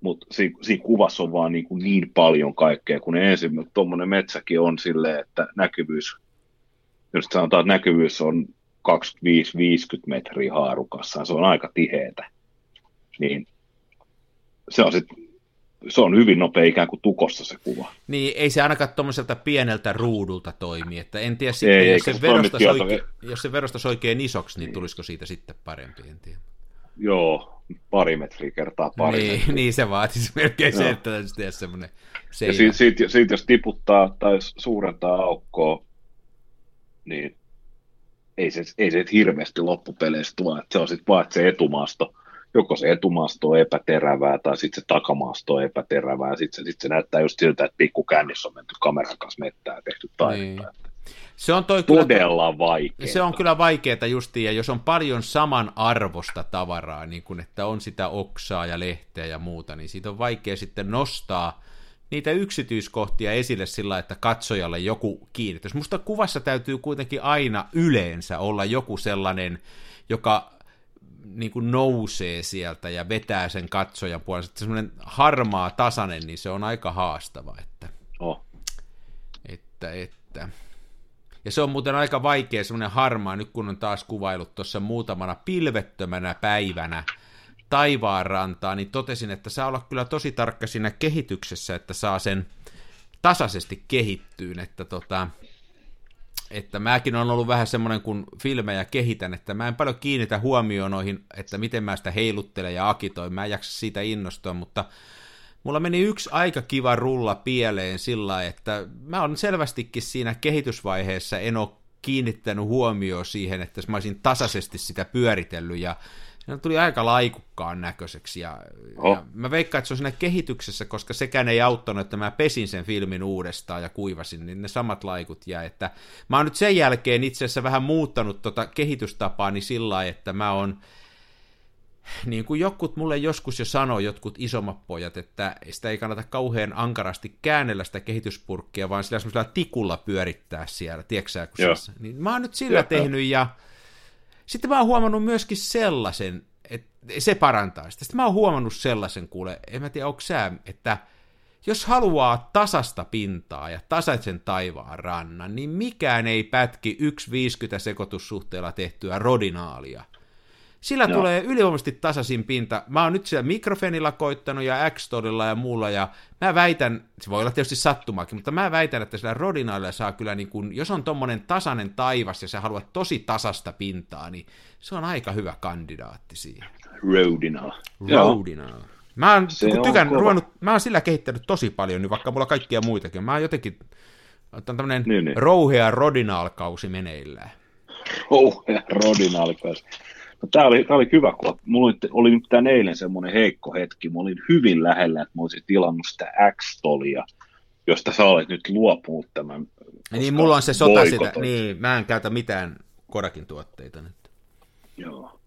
Mutta siinä, siinä kuvassa on vaan niin, kuin niin paljon kaikkea, kun ensimmäinen tuommoinen metsäkin on silleen, että näkyvyys, jos sanotaan, että näkyvyys on 25-50 metriä haarukassa, se on aika tiheetä, niin se on, sit, se on hyvin nopea ikään kuin tukossa se kuva. Niin, ei se ainakaan tuommoiselta pieneltä ruudulta toimi, että en tiedä Ei, sitten, jos, eikä se verostaisi tieto- oikein, jos se verostaisi oikein isoksi, niin tulisiko siitä sitten parempi, en tiedä. Joo, pari metriä kertaa pari niin, metriä. niin, se vaatisi melkein se, että tehdä semmoinen Ja seinä. siitä, siitä, siitä, jos tiputtaa tai suurentaa aukkoa, niin ei se, ei se hirveästi loppupeleissä tule. Että se on sitten vaan, että se etumaasto, joko se etumaasto on epäterävää tai sitten se takamaasto on epäterävää. Sitten se, sit se näyttää just siltä, että pikkukännissä on menty kameran kanssa mettää ja tehty taidetta. Niin. Se on toi kyllä, Todella vaikea. se on kyllä vaikeaa justiin, ja jos on paljon saman arvosta tavaraa, niin kuin että on sitä oksaa ja lehteä ja muuta, niin siitä on vaikea sitten nostaa niitä yksityiskohtia esille sillä, että katsojalle joku kiinnitys. Musta kuvassa täytyy kuitenkin aina yleensä olla joku sellainen, joka niin kuin nousee sieltä ja vetää sen katsojan puolella. Sitten semmoinen harmaa tasainen, niin se on aika haastava. Että, Oh. että, että. Ja se on muuten aika vaikea semmoinen harmaa, nyt kun on taas kuvailut tuossa muutamana pilvettömänä päivänä taivaanrantaa, niin totesin, että saa olla kyllä tosi tarkka siinä kehityksessä, että saa sen tasaisesti kehittyyn, että tota, että mäkin on ollut vähän semmoinen, kun filmejä kehitän, että mä en paljon kiinnitä huomioon noihin, että miten mä sitä heiluttelen ja akitoin, mä en jaksa siitä innostua, mutta mulla meni yksi aika kiva rulla pieleen sillä että mä oon selvästikin siinä kehitysvaiheessa en ole kiinnittänyt huomioon siihen, että mä olisin tasaisesti sitä pyöritellyt ja se tuli aika laikukkaan näköiseksi ja, Oh. ja mä veikkaan, että se on siinä kehityksessä, koska sekään ei auttanut, että mä pesin sen filmin uudestaan ja kuivasin, niin ne samat laikut jäi, että mä oon nyt sen jälkeen itse asiassa vähän muuttanut tota kehitystapaani sillä lailla, että mä oon niin kuin jotkut mulle joskus jo sanoi, jotkut isommat pojat, että sitä ei kannata kauhean ankarasti käännellä sitä kehityspurkkia, vaan sillä semmoisella tikulla pyörittää siellä, tiedätkö sä, kun Joo. se, niin mä oon nyt sillä Joo, tehnyt ja sitten mä oon huomannut myöskin sellaisen, että se parantaa sitä. Sitten mä oon huomannut sellaisen, kuule, en mä tiedä, onko sä, että jos haluaa tasasta pintaa ja tasaisen taivaan rannan, niin mikään ei pätki 1,50 sekoitussuhteella tehtyä rodinaalia. Sillä Joo. tulee ylivoimaisesti tasaisin pinta. Mä oon nyt siellä mikrofenilla koittanut ja x ja muulla, ja mä väitän, se voi olla tietysti sattumaakin, mutta mä väitän, että sillä rodinaalilla saa kyllä, niin kun, jos on tommonen tasainen taivas ja sä haluat tosi tasasta pintaa, niin se on aika hyvä kandidaatti siihen. Roadina. Joo. Rodinaal. Mä oon on tykän, ruvennut, mä oon sillä kehittänyt tosi paljon, niin vaikka mulla on kaikkia muitakin. Mä oon jotenkin, on tämmönen Niin, niin. rouhea rodinaalkausi meneillään. Rodina oli kanssa. No, tää oli, tää oli hyvä, kun mulla oli, oli nyt tän eilen semmoinen heikko hetki. Mä olin hyvin lähellä, että mä olisin tilannut sitä X-tolia, josta sä olet nyt luopunut tämän. Niin mulla on se sota sitä, boikotoit. niin mä en käytä mitään Kodakin tuotteita nyt. Joo.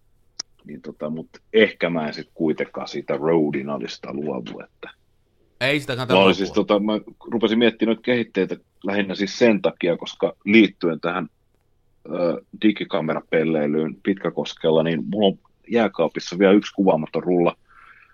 Niin tota, mutta ehkä mä en sitten kuitenkaan siitä Rodinalista luovu, että Ei sitä kannata Mä, siis, tota, mä rupesin miettimään noita kehitteitä lähinnä siis sen takia, koska liittyen tähän digikamerapelleilyyn Pitkäkoskella, niin mulla on jääkaapissa vielä yksi kuvaamaton rulla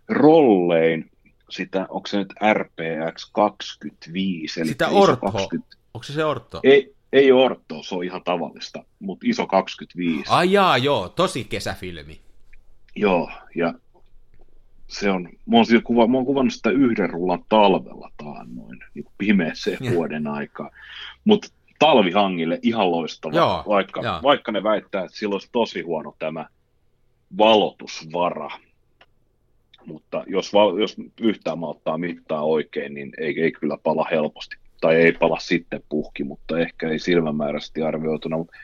rollein sitä, onko se nyt RPX 25, eli Sitä iso Ortho. 20, Onko se se orto? ei, ei Orto, se on ihan tavallista, mutta iso 25. Ai jaa, joo, tosi kesäfilmi. Joo, ja se on, mä oon, siitä kuva, mä oon kuvannut sitä yhden rullan talvella taannoin, niin pimeäseen Joo. vuoden aikaa. Mutta talvihangille ihan loistava, Joo, vaikka, joo. vaikka ne väittää, että sillä olisi tosi huono tämä valotusvara. Mutta jos, val- jos yhtään malttaa mittaa oikein, niin ei, ei kyllä pala helposti. Tai ei pala sitten puhki, mutta ehkä ei silmämääräisesti arvioituna. Mutta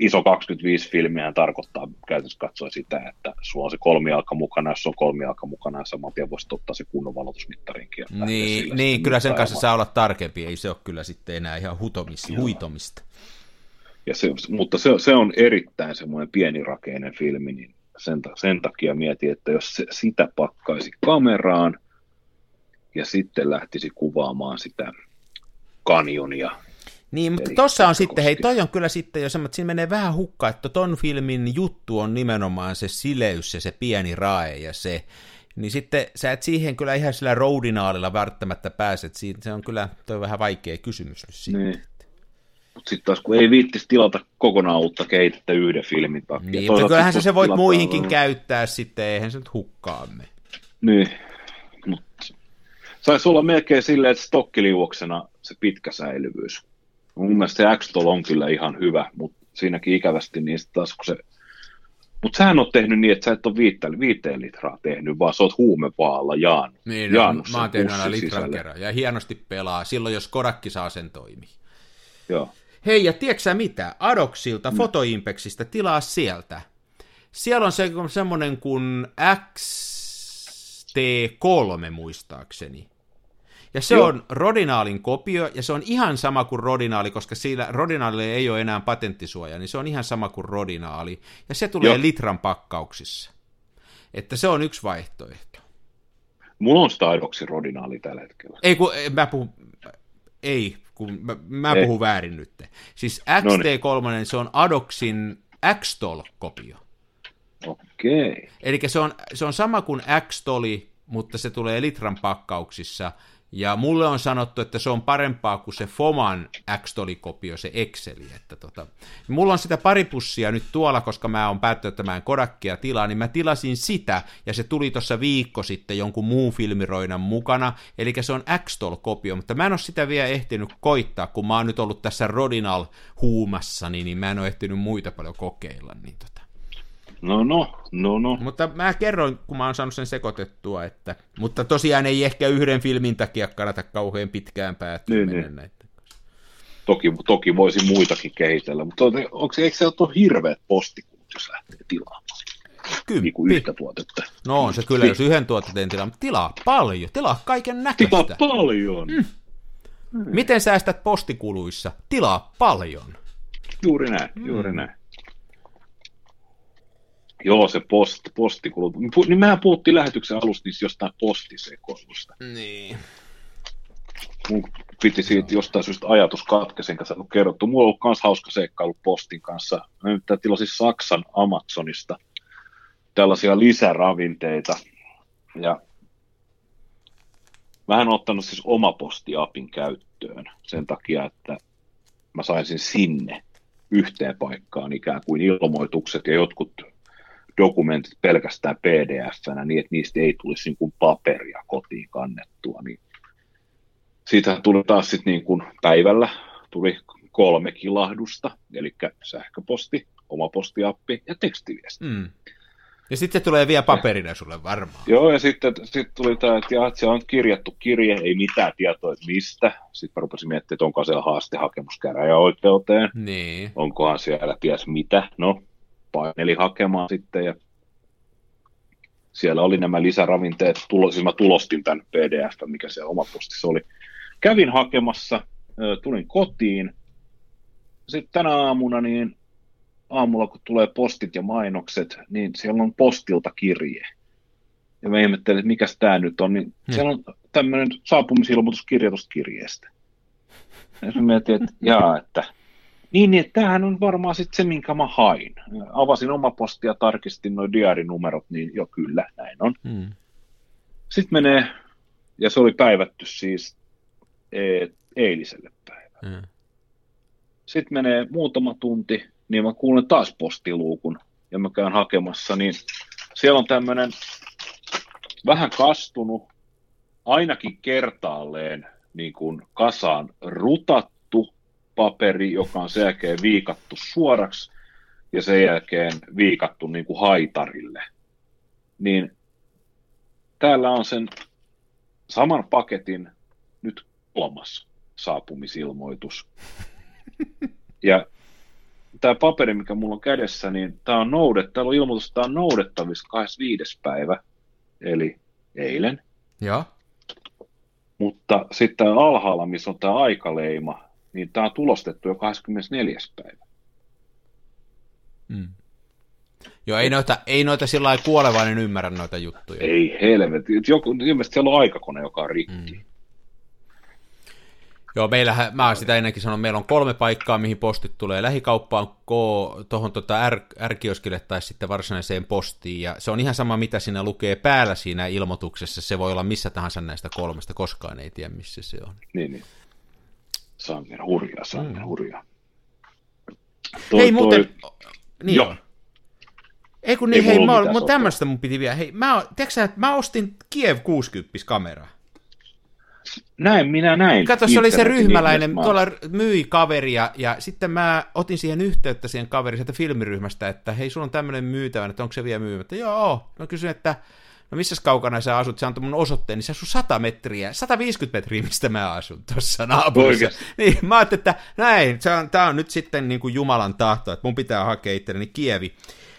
iso 25 filmiä tarkoittaa käytännössä katsoen sitä, että sulla on se kolmijalka mukana, jos on kolmijalka mukana, ja saman tien voisit ottaa se kunnon valotusmittarinkin. Niin, niin kyllä sen kanssa saa olla tarkempi, ei se ole kyllä sitten enää ihan hutomista, Joo. huitomista. Ja se, mutta se, se on erittäin semmoinen pienirakeinen filmi, niin sen, sen takia mietin, että jos se, sitä pakkaisi kameraan ja sitten lähtisi kuvaamaan sitä kanjonia. Niin, mutta Eli tossa on sitten, hei, toi on kyllä sitten jo semmoinen, että siinä menee vähän hukkaan, että ton filmin juttu on nimenomaan se sileys ja se pieni rae ja se, niin sitten sä et siihen kyllä ihan sillä roadinaalilla välttämättä pääset, siitä se on kyllä, toi on vähän vaikea kysymys nyt siitä. Niin. Mutta sitten taas kun ei viittisi tilata kokonaan uutta kehitettä yhden filmin takia. Niin, mutta kyllähän sä se voit tilataan- muihinkin käyttää sitten, eihän se nyt hukkaamme. Niin, mutta saisi olla melkein silleen, että stokkiliuoksena se pitkä säilyvyys. Mun mielestä se x on kyllä ihan hyvä, mutta siinäkin ikävästi niin taas kun se... Mutta sähän on tehnyt niin, että sä et ole viitteen, viiteen litraa tehnyt, vaan sä oot huumevaalla jaannut. Niin, no, jaannut mä oon tehnyt aina litran sisälle. kerran, ja hienosti pelaa, silloin jos Kodakki saa sen toimii. Joo. Hei, ja tiedätkö mitä? Adoxilta, mm. Fotoimpexistä, tilaa sieltä. Siellä on se, semmonen kuin XT3 muistaakseni. Ja se Joo. on Rodinaalin kopio, ja se on ihan sama kuin Rodinaali, koska sillä Rodinaalille ei ole enää patenttisuoja, niin se on ihan sama kuin Rodinaali. Ja se tulee Joo. litran pakkauksissa. Että se on yksi vaihtoehto. Mulla on aidoksi rodinaali tällä hetkellä. Ei kun, eh, mä puhun, ei, kun mä, mä Ei. puhun väärin nyt. Siis Noniin. XT3, se on Adoxin X-Tol-kopio. Okei. Eli se on, se on sama kuin X-Toli, mutta se tulee litran pakkauksissa. Ja mulle on sanottu, että se on parempaa kuin se Foman X-Toli-kopio, se Exceli. Että tota, mulla on sitä pari pussia nyt tuolla, koska mä oon päättänyt, että mä en Kodakia tilaa, niin mä tilasin sitä, ja se tuli tuossa viikko sitten jonkun muun filmiroinan mukana, eli se on X-Tol-kopio, mutta mä en ole sitä vielä ehtinyt koittaa, kun mä oon nyt ollut tässä Rodinal-huumassa, niin, niin mä en ole ehtinyt muita paljon kokeilla, niin tota. No no, no no. Mutta mä kerroin, kun mä oon saanut sen sekoitettua, että... Mutta tosiaan ei ehkä yhden filmin takia kannata kauhean pitkään päätyä Niin, mennä niin. näitä. Toki, toki voisi muitakin kehitellä, mutta onko, eikö se ole hirveät postikulut, jos lähtee tilaamaan niin kuin Kymppi. yhtä tuotetta? No on se kyllä, jos yhden tuotteen tilaa, mutta tilaa paljon, tilaa kaiken Tilaa näköistä. paljon. Mm. Miten säästät postikuluissa? Tilaa paljon. Juuri näin, juuri näin. Joo, se post, postikulut. Niin mehän puhuttiin lähetyksen alusta niistä jostain postisekoilusta. Niin. Mun piti siitä jostain syystä ajatus katkesin kanssa kun kerrottu. Mulla on ollut myös hauska seikkailu postin kanssa. Mä nyt tilasin Saksan Amazonista tällaisia lisäravinteita. Ja mä en ottanut siis oma postiapin käyttöön sen takia, että mä saisin sinne yhteen paikkaan ikään kuin ilmoitukset ja jotkut dokumentit pelkästään pdf-nä niin, että niistä ei tulisi niin kuin paperia kotiin kannettua. Niin siitä tuli taas sitten niin kuin päivällä tuli kolme kilahdusta, eli sähköposti, oma postiappi ja tekstiviesti. Mm. Ja sitten se tulee vielä paperina sulle varmaan. Joo, ja sitten sit tuli tämä, että, jaa, että siellä on kirjattu kirje, ei mitään tietoa, että mistä. Sitten mä rupesin miettimään, että onko siellä haastehakemus käräjäoikeuteen, Niin. onkohan siellä ties mitä. No, paineli hakemaan sitten ja siellä oli nämä lisäravinteet, tulo, siis mä tulostin tämän pdf, mikä siellä omapostissa oli. Kävin hakemassa, tulin kotiin, sitten tänä aamuna niin aamulla kun tulee postit ja mainokset, niin siellä on postilta kirje. Ja mä ihmettelin, että mikäs tämä nyt on, niin Hmm. siellä on tämmöinen saapumisilmoituskirja tuosta kirjeestä. Ja mä mietin, että jaa, että niin, niin että tämähän on varmaan sitten se, minkä mä hain. Avasin oma postia tarkistin nuo diarinumerot, niin jo kyllä, näin on. Mm. Sitten menee, ja se oli päivätty siis e- eiliselle päivälle. Mm. Sitten menee muutama tunti, niin mä kuulen taas postiluukun, ja mä käyn hakemassa, niin siellä on tämmöinen vähän kastunut, ainakin kertaalleen niin kuin kasaan rutattu paperi, joka on sen jälkeen viikattu suoraksi, ja sen jälkeen viikattu niin kuin haitarille. Niin täällä on sen saman paketin nyt kolmas saapumisilmoitus. Ja tämä paperi, mikä mulla on kädessä, niin tämä on noudet, täällä on ilmoitus, että tämä on noudettavissa 25. päivä, eli eilen. Joo. Mutta sitten alhaalla, missä on tämä aikaleima, niin tämä on tulostettu jo 24. päivä. Mm. Joo, ei noita, ei noita sillä lailla kuolevainen ymmärrä noita juttuja. Ei helvetti. Joku, ilmeisesti siellä on aikakone, joka on rikki. Mm. Joo, meillähän, mä sitä ennenkin sanonut, meillä on kolme paikkaa, mihin postit tulee. Lähikauppaan, K, tuohon tota R, R-kioskille tai sitten varsinaiseen postiin. Ja se on ihan sama, mitä siinä lukee päällä siinä ilmoituksessa. Se voi olla missä tahansa näistä kolmesta, koskaan ei tiedä, missä se on. Niin, niin. Sangen hurjaa, sangen Mm. hurjaa. hei, muuten... Niin Joo. Ei kun Ei niin, hei, mulla mä, mä, tämmöistä mun piti vielä. Hei, mä, tiedätkö sä, että mä ostin Kiev 60 kameraa. Näin minä näin. Kato, se oli se ryhmäläinen, ihmeessä. tuolla myi kaveria, ja sitten mä otin siihen yhteyttä siihen kaveriin sieltä filmiryhmästä, että hei, sulla on tämmöinen myytävä, että onko se vielä myymättä? Joo, no kysyin, että no missä kaukana sä asut, se antoi mun osoitteen, niin se asuu 100 metriä, 150 metriä, mistä mä asun tuossa naapurissa. Niin, mä ajattelin, että näin, se on, nyt sitten niin kuin Jumalan tahto, että mun pitää hakea itselleni Kievi.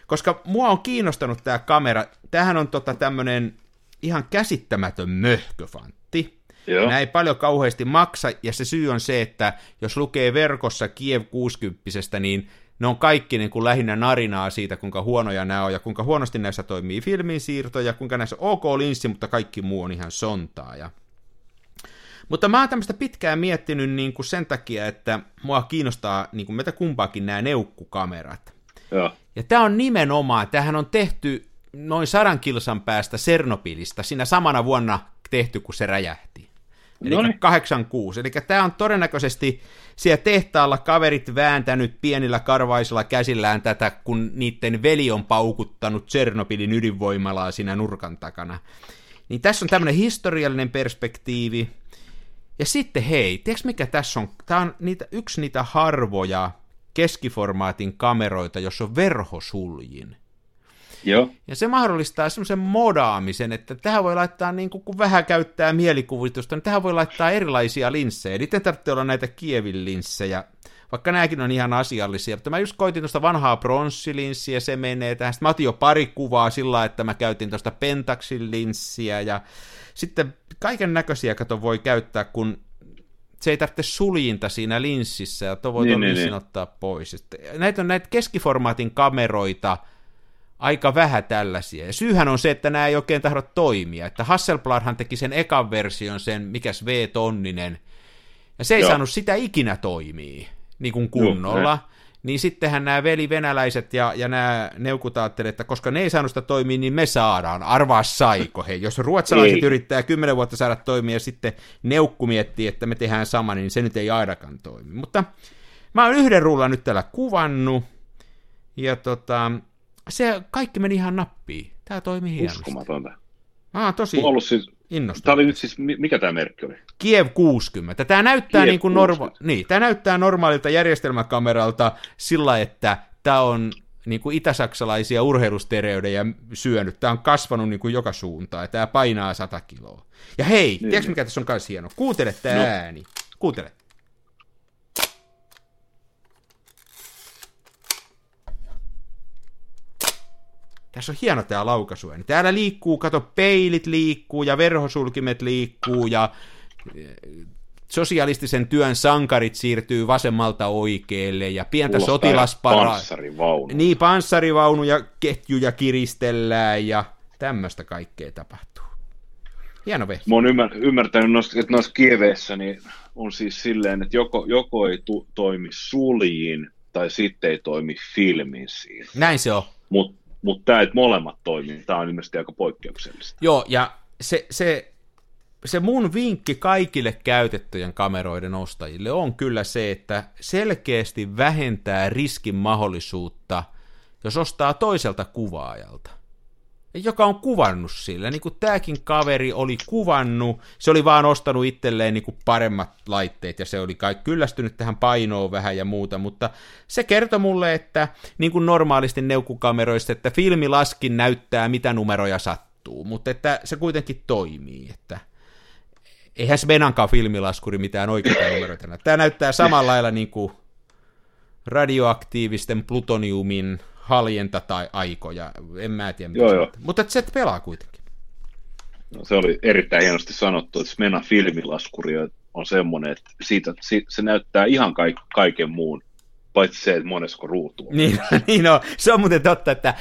Koska mua on kiinnostanut tämä kamera, tämähän on tota tämmönen ihan käsittämätön möhköfantti. Joo. Nämä ei paljon kauheasti maksa, ja se syy on se, että jos lukee verkossa Kiev 60 niin ne on kaikki niin kuin lähinnä narinaa siitä, kuinka huonoja nämä on, ja kuinka huonosti näissä toimii filmin siirto, ja kuinka näissä ok linssi, mutta kaikki muu on ihan sontaa. Ja... Mutta mä oon tämmöistä pitkään miettinyt niin kuin sen takia, että mua kiinnostaa niin kuin meitä kumpaakin nämä neukkukamerat. Joo. Ja tämä on nimenomaan, tähän on tehty noin sadan kilsan päästä Sernopilista, siinä samana vuonna tehty, kun se räjähti. Eli 86. Eli tämä on todennäköisesti siellä tehtaalla kaverit vääntänyt pienillä karvaisilla käsillään tätä, kun niiden veli on paukuttanut Tsernopilin ydinvoimalaa siinä nurkan takana. Niin tässä on tämmöinen historiallinen perspektiivi. Ja sitten hei, tiedätkö mikä tässä on? Tämä on niitä, yksi niitä harvoja keskiformaatin kameroita, jossa on verhosuljin. Joo. Ja se mahdollistaa semmoisen modaamisen, että tähän voi laittaa, niin kuin, kun vähän käyttää mielikuvitusta, niin tähän voi laittaa erilaisia linssejä. Niiden tarvitsee olla näitä Kievin linssejä, vaikka nämäkin on ihan asiallisia. Mutta mä just koitin tuosta vanhaa pronssilinssiä, se menee tähän. Sitten mä otin jo pari kuvaa sillä että mä käytin tuosta Pentaxin linssiä ja sitten kaiken näköisiä kato voi käyttää, kun se ei tarvitse suljinta siinä linssissä, ja tuo voi niin, niin, niin. ottaa pois. Näitä on näitä keskiformaatin kameroita, aika vähän tällaisia. Ja syyhän on se, että nämä ei oikein tahdo toimia. Että Hasselbladhan teki sen ekan version, sen mikäs V-tonninen, ja se ei Joo. saanut sitä ikinä toimii, niin kuin kunnolla. Joo, niin sittenhän nämä veli venäläiset ja, ja nämä neukut että koska ne ei saanut sitä toimia, niin me saadaan. Arvaa saiko he. Jos ruotsalaiset ei. yrittää kymmenen vuotta saada toimia ja sitten neukku miettii, että me tehdään sama, niin se nyt ei ainakaan toimi. Mutta mä oon yhden rullan nyt täällä kuvannut, ja tota, se kaikki meni ihan nappiin. Tämä toimii hienosti. Uskomatonta. Oon tosi ollut siis, innostunut. Tämä oli nyt siis, mikä tämä merkki oli? Kiev 60. Tämä näyttää, Kiev niin kuin norma- niin, tämä näyttää normaalilta järjestelmäkameralta sillä, että tämä on niin kuin itäsaksalaisia urheilustereoideja syönyt. Tämä on kasvanut niin kuin joka suuntaan ja tämä painaa 100 kiloa. Ja hei, niin, tiedätkö niin. mikä tässä on myös hieno? Kuuntele tämä no. ääni. Kuuntele. Tässä on hieno tämä laukaisu. Täällä liikkuu, kato, peilit liikkuu ja verhosulkimet liikkuu ja eh, sosialistisen työn sankarit siirtyy vasemmalta oikealle ja pientä sotilaspara... Panssarivaunu. Niin, panssarivaunuja, ketjuja kiristellään ja tämmöistä kaikkea tapahtuu. Hieno vehti. Mä oon ymmär, ymmärtänyt, että noissa kieveissä niin on siis silleen, että joko, joko ei tu, toimi suljiin tai sitten ei toimi filmin siinä. Näin se on. Mutta mutta tämä, että molemmat toimii, tämä on ilmeisesti aika poikkeuksellista. Joo, ja se, se, se mun vinkki kaikille käytettyjen kameroiden ostajille on kyllä se, että selkeästi vähentää riskin mahdollisuutta, jos ostaa toiselta kuvaajalta joka on kuvannut sillä, niin kuin tämäkin kaveri oli kuvannut, se oli vaan ostanut itselleen niin kuin paremmat laitteet, ja se oli kai kyllästynyt tähän painoon vähän ja muuta, mutta se kertoi mulle, että niin kuin normaalisti neukkukameroista, että filmilaskin näyttää, mitä numeroja sattuu, mutta että se kuitenkin toimii, että eihän Svenankaan filmilaskuri mitään oikeita numeroita. Tämä näyttää samalla lailla niin kuin radioaktiivisten plutoniumin haljenta tai aikoja, en mä tiedä joo, joo. Mutta se pelaa kuitenkin. No, se oli erittäin hienosti sanottu, että Smena filmilaskuri on semmoinen, että siitä, se näyttää ihan kaik, kaiken muun, paitsi se, että monesko ruutu on. Niin, niin no, se on muuten totta, että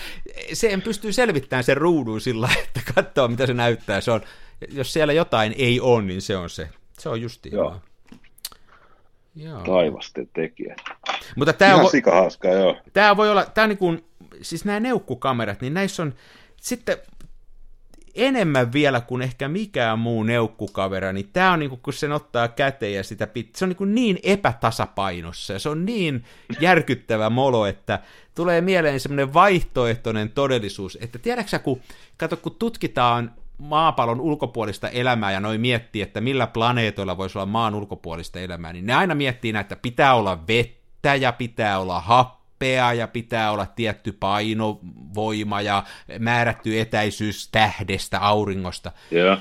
se pystyy selvittämään sen ruudun sillä, että katsoo mitä se näyttää. Se on, jos siellä jotain ei ole, niin se on se. Se on justi Joo. Joo. Taivasten tekijä. Mutta tämä Ihan vo- hauska, joo. Tämä voi olla, tämä niin kuin, siis nämä neukkukamerat, niin näissä on sitten enemmän vielä kuin ehkä mikään muu neukkukavera, niin tämä on niin kuin, kun sen ottaa käteen ja sitä pit- se on niin, kuin niin epätasapainossa ja se on niin järkyttävä molo, että tulee mieleen semmoinen vaihtoehtoinen todellisuus, että tiedäksä, kun, kato, kun tutkitaan maapallon ulkopuolista elämää ja noin miettii, että millä planeetoilla voisi olla maan ulkopuolista elämää, niin ne aina miettii näitä, että pitää olla vettä ja pitää olla happea ja pitää olla tietty painovoima ja määrätty etäisyys tähdestä, auringosta. Yeah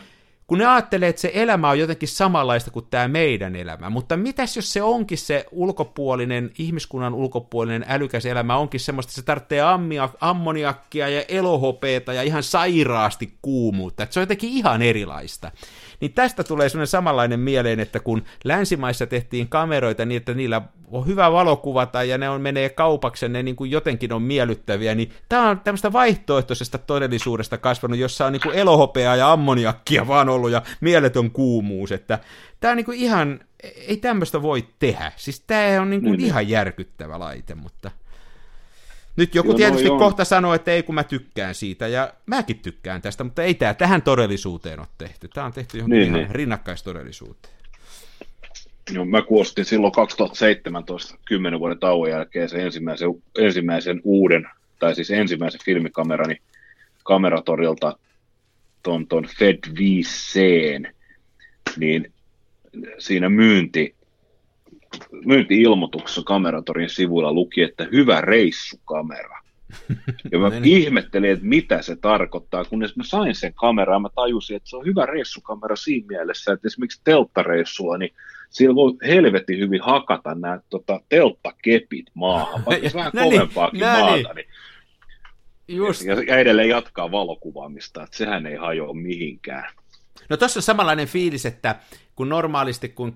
kun ne ajattelee, että se elämä on jotenkin samanlaista kuin tämä meidän elämä, mutta mitäs jos se onkin se ulkopuolinen, ihmiskunnan ulkopuolinen älykäs elämä onkin semmoista, että se tarvitsee ammoniakkia ja elohopeeta ja ihan sairaasti kuumuutta, että se on jotenkin ihan erilaista. Niin tästä tulee sellainen samanlainen mieleen, että kun länsimaissa tehtiin kameroita niin, että niillä on hyvä valokuvata ja ne on, menee kaupaksi ja ne niin kuin jotenkin on miellyttäviä, niin tämä on tämmöistä vaihtoehtoisesta todellisuudesta kasvanut, jossa on niin kuin elohopeaa ja ammoniakkia vaan ollut ja mieletön kuumuus, että tämä on niin kuin ihan, ei tämmöistä voi tehdä. Siis tämä on niin kuin niin, ihan niin. järkyttävä laite, mutta... Nyt joku Joo, tietysti no, kohta sanoo, että ei kun mä tykkään siitä, ja mäkin tykkään tästä, mutta ei tämä tähän todellisuuteen ole tehty. Tämä on tehty johonkin niin, ihan niin. rinnakkaistodellisuuteen. Joo, mä kuostin silloin 2017, 10 vuoden tauon jälkeen sen ensimmäisen, ensimmäisen uuden, tai siis ensimmäisen filmikamerani kameratorilta ton, ton Fed 5C, niin siinä myynti myynti-ilmoituksessa kameratorin sivuilla luki, että hyvä reissukamera. Ja mä niin. ihmettelin, että mitä se tarkoittaa, kunnes mä sain sen kameran, mä tajusin, että se on hyvä reissukamera siinä mielessä, että esimerkiksi telttareissulla, niin siellä voi helvetin hyvin hakata nämä tota, telttakepit maahan, vaikka se vähän no niin, kovempaakin no maata, niin. niin Just. Ja, ja edelleen jatkaa valokuvaamista, että sehän ei hajoa mihinkään. No tuossa on samanlainen fiilis, että kun normaalisti kun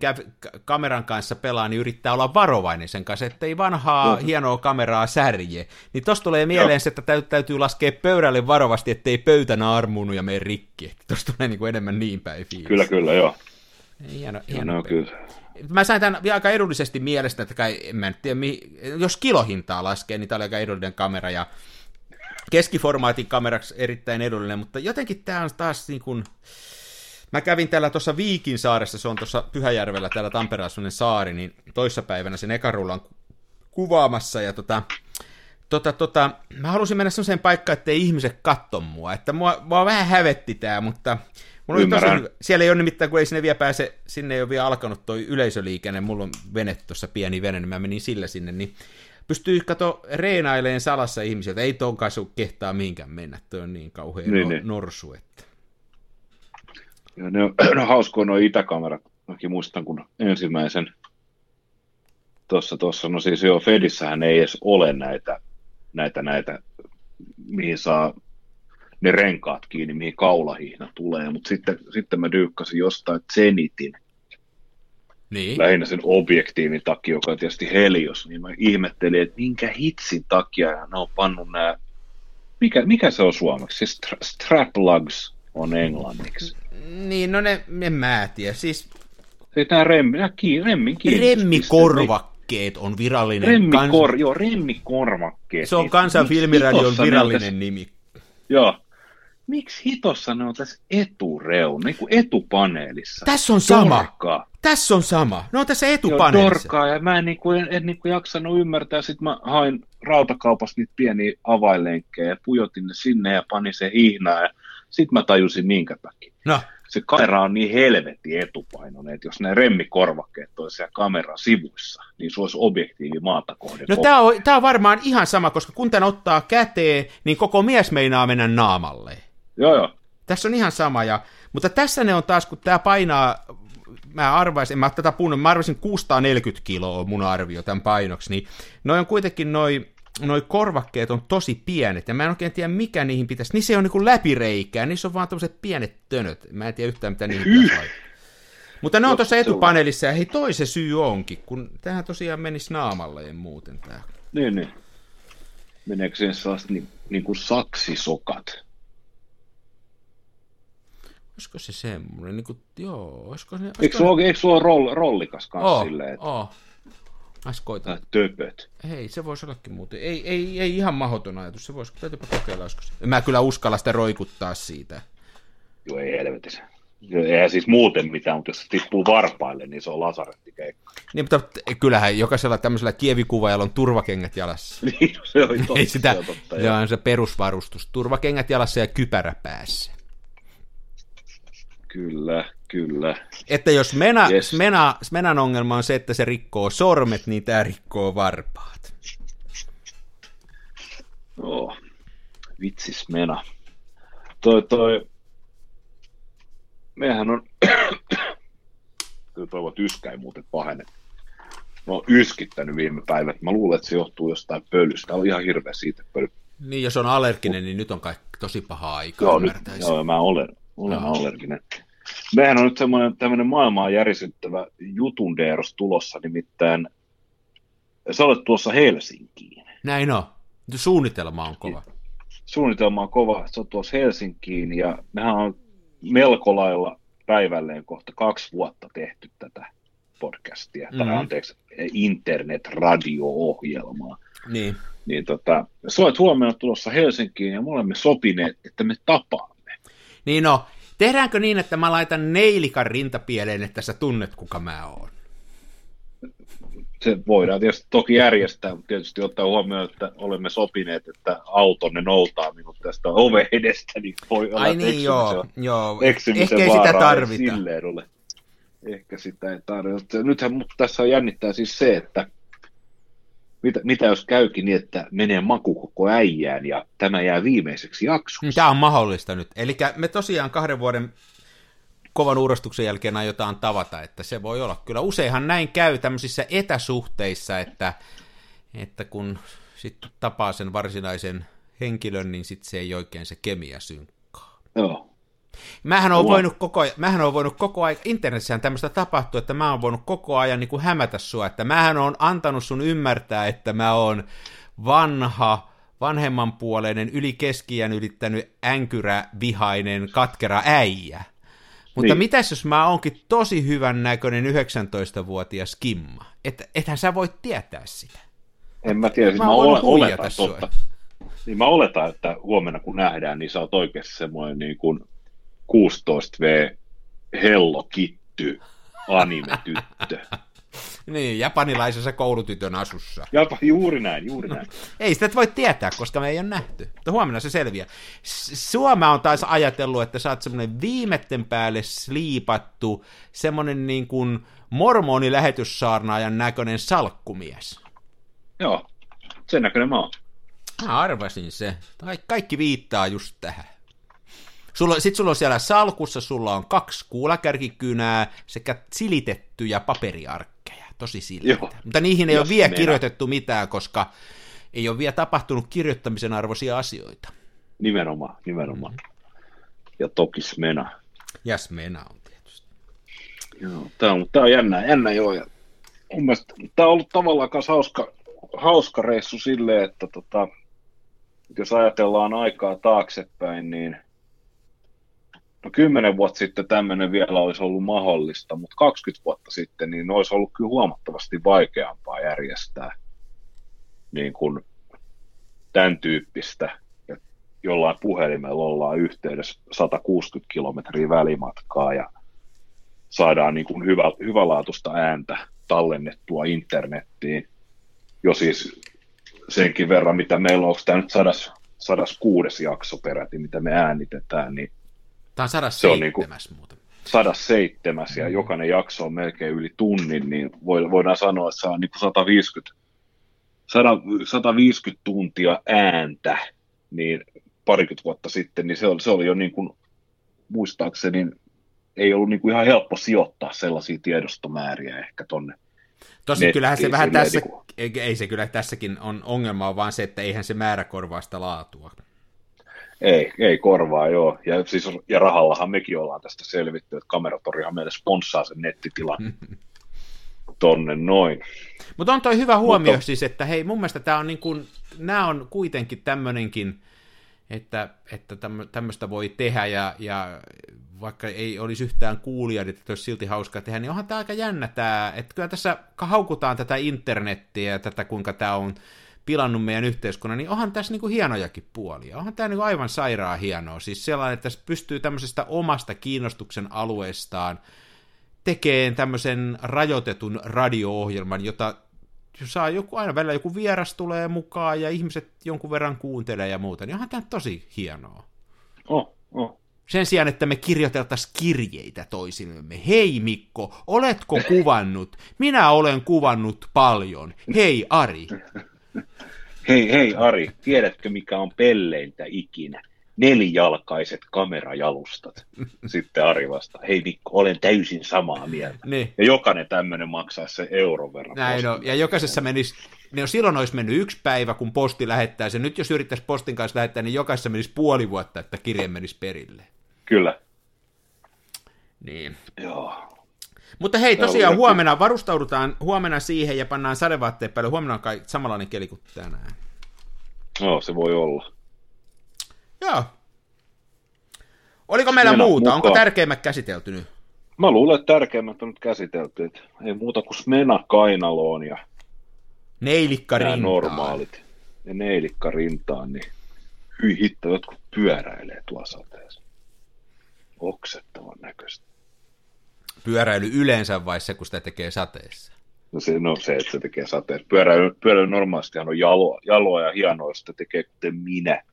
kameran kanssa pelaa, niin yrittää olla varovainen sen kanssa, ettei vanhaa no. hienoa kameraa särje. Niin tossa tulee mieleen se, että täytyy, täytyy laskea pöydälle varovasti, ettei pöytä naarmunut ja mene rikki. Tuossa tulee niin kuin enemmän niin päin fiilis. Kyllä, kyllä, joo. Hieno, hieno no, kyllä. Mä sain tämän aika edullisesti mielestä, että kai, en mä tiedä, jos kilohintaa laskee, niin tämä oli aika edullinen kamera ja keskiformaatin kameraksi erittäin edullinen, mutta jotenkin tämä on taas niin kuin, Mä kävin täällä tuossa Viikin saaressa, se on tuossa Pyhäjärvellä täällä Tampereella saari, niin toissapäivänä sen ekarullan kuvaamassa, ja tota, tota, tota, mä halusin mennä sellaiseen paikkaan, että ei ihmiset katso mua, että mua, mua vähän hävetti tää, mutta mulla oli tosi, siellä ei ole nimittäin, kun ei sinne vielä pääse, sinne ei ole vielä alkanut toi yleisöliikenne, mulla on vene tuossa pieni vene, niin mä menin sillä sinne, niin pystyy kato reenaileen salassa ihmisiltä, ei ton kanssa kehtaa mihinkään mennä, toi on niin kauhean niin, no, niin. norsu, että ja ne on, ne on hauskoja nuo itäkamerat. Mäkin muistan, kun ensimmäisen tuossa, tuossa, no siis joo, Fedissähän ei edes ole näitä, näitä, näitä, mihin saa ne renkaat kiinni, mihin kaulahihna tulee, mutta sitten, sitten mä dyykkasin jostain Zenitin, niin. lähinnä sen objektiivin takia, joka on tietysti Helios, niin mä ihmettelin, että minkä hitsin takia ne on pannut nämä, mikä, mikä se on suomeksi, siis strap lugs on englanniksi. Niin, no ne, en mä tiedä. Siis... Tämä remmi, kiinni, remmin Remmikorvakkeet on virallinen. Remmikor, kans... joo, remmikorvakkeet. Se on Kansan filmiradion virallinen nimi. Joo. Miksi hitossa ne on tässä etureun, niin kuin etupaneelissa? Tässä on sama. Torkaa. Tässä on sama. Ne on tässä etupaneelissa. Joo, torkaa, ja mä en, niin kuin, en, en niin kuin jaksanut ymmärtää. Sitten mä hain rautakaupasta niitä pieniä avainlenkkejä ja pujotin ne sinne ja panin se hihnaa. Ja sitten mä tajusin minkä takia. No. Se kamera on niin helvetti etupainoinen, että jos ne remmikorvakkeet olisi siellä kameran sivuissa, niin se olisi objektiivi maata kohden. No tämä on, tää on varmaan ihan sama, koska kun tämän ottaa käteen, niin koko mies meinaa mennä naamalle. Joo, joo. Tässä on ihan sama, ja, mutta tässä ne on taas, kun tämä painaa, mä arvaisin, mä tätä puhunut, mä arvaisin 640 kiloa mun arvio tämän painoksi, niin noin on kuitenkin noin noi korvakkeet on tosi pienet, ja mä en oikein tiedä, mikä niihin pitäisi. Niissä ei ole niin läpireikää, niissä on vaan tämmöiset pienet tönöt. Mä en tiedä yhtään, mitä niihin pitäisi laittaa. Mutta ne on tuossa etupaneelissa, ja hei, toi se syy onkin, kun tähän tosiaan menisi naamalle muuten tää. Niin, niin. Meneekö sen sellaiset niin, niin kuin saksisokat? Olisiko se semmoinen, niin kuin, joo, olisiko se... Olisiko eikö, sulla, eikö sulla roll, rollikas kanssa oh, silleen? Että... Oh. Mä koitan. Töpöt. Hei, se voisi ollakin muuten. Ei, ei, ei ihan mahdoton ajatus. Se voisi, täytyypä kokeilla joskus. Mä kyllä uskalla sitä roikuttaa siitä. Joo, ei helvetissä. Eihän siis muuten mitään, mutta jos se tippuu varpaille, niin se on lasarettikeikka. Niin, mutta kyllähän jokaisella tämmöisellä kievikuvaajalla on turvakengät jalassa. niin, se on totta. Ei sitä, se on, totta, se on se perusvarustus. Turvakengät jalassa ja kypärä päässä. Kyllä, kyllä. Että jos Mena, yes. Smena, Smenan ongelma on se, että se rikkoo sormet, niin tämä rikkoo varpaat. Oh, vitsi Smena. Toi, toi, mehän on, toivon, että yskä ei muuten pahene. Mä oon yskittänyt viime päivät. Mä luulen, että se johtuu jostain pölystä. Tää on ihan hirveä siitä pöly. Niin, jos on allerginen, niin nyt on kai tosi paha aika. Joo, nyt, joo mä olen, olen allerginen. Mehän on nyt semmoinen tämmöinen maailmaa järisyttävä jutundeeros tulossa, nimittäin sä olet tuossa Helsinkiin. Näin on. Suunnitelma on kova. Suunnitelma on kova. Se on tuossa Helsinkiin ja mehän on melko lailla päivälleen kohta kaksi vuotta tehty tätä podcastia, mm-hmm. tai anteeksi, internet-radio-ohjelmaa. Niin. Niin tota, sä olet huomenna tulossa Helsinkiin ja me olemme sopineet, että me tapaamme. Niin no, tehdäänkö niin, että mä laitan neilikan rintapieleen, että sä tunnet, kuka mä oon? Se voidaan tietysti toki järjestää, mutta tietysti ottaa huomioon, että olemme sopineet, että autonne noutaa minut tästä ove edestä, niin voi olla Ai niin, joo, joo. Ehkä ei sitä tarvita. Silleen ole. Ehkä sitä ei tarvita. Nythän mutta tässä on jännittää siis se, että mitä, mitä jos käykin niin, että menee maku koko äijään ja tämä jää viimeiseksi jaksoksi? Tämä on mahdollista nyt. Eli me tosiaan kahden vuoden kovan uurastuksen jälkeen aiotaan tavata, että se voi olla. Kyllä useinhan näin käy tämmöisissä etäsuhteissa, että, että kun sitten tapaa sen varsinaisen henkilön, niin sitten se ei oikein se kemia synkkaa. Joo. Mähän on, voinut koko, mähän on voinut koko ajan, internetssähän tämmöistä tapahtuu, että mä oon voinut koko ajan niin kuin hämätä sua, että mähän on antanut sun ymmärtää, että mä oon vanha, vanhemmanpuoleinen, yli keskiään ylittänyt änkyrä, vihainen, katkera äijä. Mutta niin. mitäs jos mä oonkin tosi hyvän näköinen 19-vuotias Kimma? Et, ethän sä voit tietää sitä. En mä tiedä, siis mä, mä olen, oletan totta. Niin mä oletan, että huomenna kun nähdään, niin sä oot oikeasti semmoinen niin kuin 16V Hello Kitty anime-tyttö. niin, japanilaisessa koulutytön asussa. Japa, juuri näin, juuri näin. ei sitä voi tietää, koska me ei ole nähty. Mutta huomenna se selviää. Suoma on taas ajatellut, että sä oot semmoinen viimetten päälle sliipattu, semmoinen niin kuin mormonilähetyssaarnaajan näköinen salkkumies. Joo, sen näköinen mä oon. Mä arvasin se. Kaikki viittaa just tähän. Sulla, sit sulla on siellä salkussa, sulla on kaksi kuulakärkikynää sekä silitettyjä paperiarkkeja. Tosi silitä. Mutta niihin ei Jos ole vielä kirjoitettu mitään, koska ei ole vielä tapahtunut kirjoittamisen arvoisia asioita. Nimenomaan, nimenomaan. Mm. Ja tokis mena. Jäs mena on tietysti. Joo, tämä on, tää on jännä, jännä joo. Ja mun mielestä tämä on ollut tavallaan myös hauska, hauska reissu silleen, että tota, jos ajatellaan aikaa taaksepäin, niin No kymmenen vuotta sitten tämmöinen vielä olisi ollut mahdollista, mutta 20 vuotta sitten niin olisi ollut kyllä huomattavasti vaikeampaa järjestää niin kuin tämän tyyppistä, että jollain puhelimella ollaan yhteydessä 160 kilometriä välimatkaa ja saadaan niin kuin hyvä, hyvälaatuista ääntä tallennettua internettiin. Jo siis senkin verran, mitä meillä on, onko tämä nyt 106 jakso peräti, mitä me äänitetään, niin Tämä on 107 se on niin kuin muuten. 107 ja mm. jokainen jakso on melkein yli tunnin, niin voidaan sanoa, että se on niin kuin 150, 150 tuntia ääntä, niin parikymmentä vuotta sitten, niin se oli, se oli jo niin kuin, muistaakseni, ei ollut niin kuin ihan helppo sijoittaa sellaisia tiedostomääriä ehkä tonne Tosi kyllähän se vähän tässä, niin kuin... ei se kyllä tässäkin on ongelma, vaan se, että eihän se määrä korvaa sitä laatua. Ei, ei korvaa, joo. Ja, siis, ja rahallahan mekin ollaan tästä selvitty, että kameratorihan meille sponssaa sen nettitilan tonne noin. Mutta on toi hyvä huomio Mutta... siis, että hei, mun mielestä tämä on niin kuin, nämä on kuitenkin tämmöinenkin, että, että tämmöistä voi tehdä ja, ja vaikka ei olisi yhtään kuulia, niin että olisi silti hauskaa tehdä, niin onhan tämä aika jännä tämä, että kyllä tässä haukutaan tätä internettiä ja tätä kuinka tämä on pilannut meidän yhteiskunnan, niin onhan tässä niinku hienojakin puolia. Onhan tämä niinku aivan sairaan hienoa. Siis sellainen, että tässä pystyy tämmöisestä omasta kiinnostuksen alueestaan tekemään tämmöisen rajoitetun radio-ohjelman, jota saa joku, aina välillä joku vieras tulee mukaan ja ihmiset jonkun verran kuuntelee ja muuta, niin onhan tämä tosi hienoa. Oh, oh. Sen sijaan, että me kirjoiteltaisiin kirjeitä toisillemme. Hei Mikko, oletko kuvannut? Minä olen kuvannut paljon. Hei Ari. Hei, hei Ari, tiedätkö mikä on pelleintä ikinä? Nelijalkaiset kamerajalustat. Sitten Ari vastaa, hei Mikko, olen täysin samaa mieltä. Niin. Ja jokainen tämmöinen maksaa se euron verran. Näin no, ja jokaisessa menisi, no silloin olisi mennyt yksi päivä, kun posti lähettää sen. Nyt jos yrittäisi postin kanssa lähettää, niin jokaisessa menisi puoli vuotta, että kirje menisi perille. Kyllä. Niin. Joo. Mutta hei, tosiaan huomenna varustaudutaan huomenna siihen ja pannaan sadevaatteet päälle. Huomenna on kai samanlainen keli kuin tänään. Joo, se voi olla. Joo. Oliko meillä Mennä muuta? Onko mukaan. tärkeimmät käsitelty nyt? Mä luulen, että tärkeimmät on nyt käsitelty. Että ei muuta kuin Smena kainaloon ja Neilikka rintaan. normaalit. Ja neilikka rintaan, niin hyi hitto, jotkut pyöräilee tuolla sateessa. Oksettavan näköistä. Pyöräily yleensä vai se, kun sitä tekee sateessa? No se, no se, että se tekee sateessa. Pyöräily, pyöräily normaalistihan on jaloa, jaloa ja hienoa, sitä tekee kuten minä.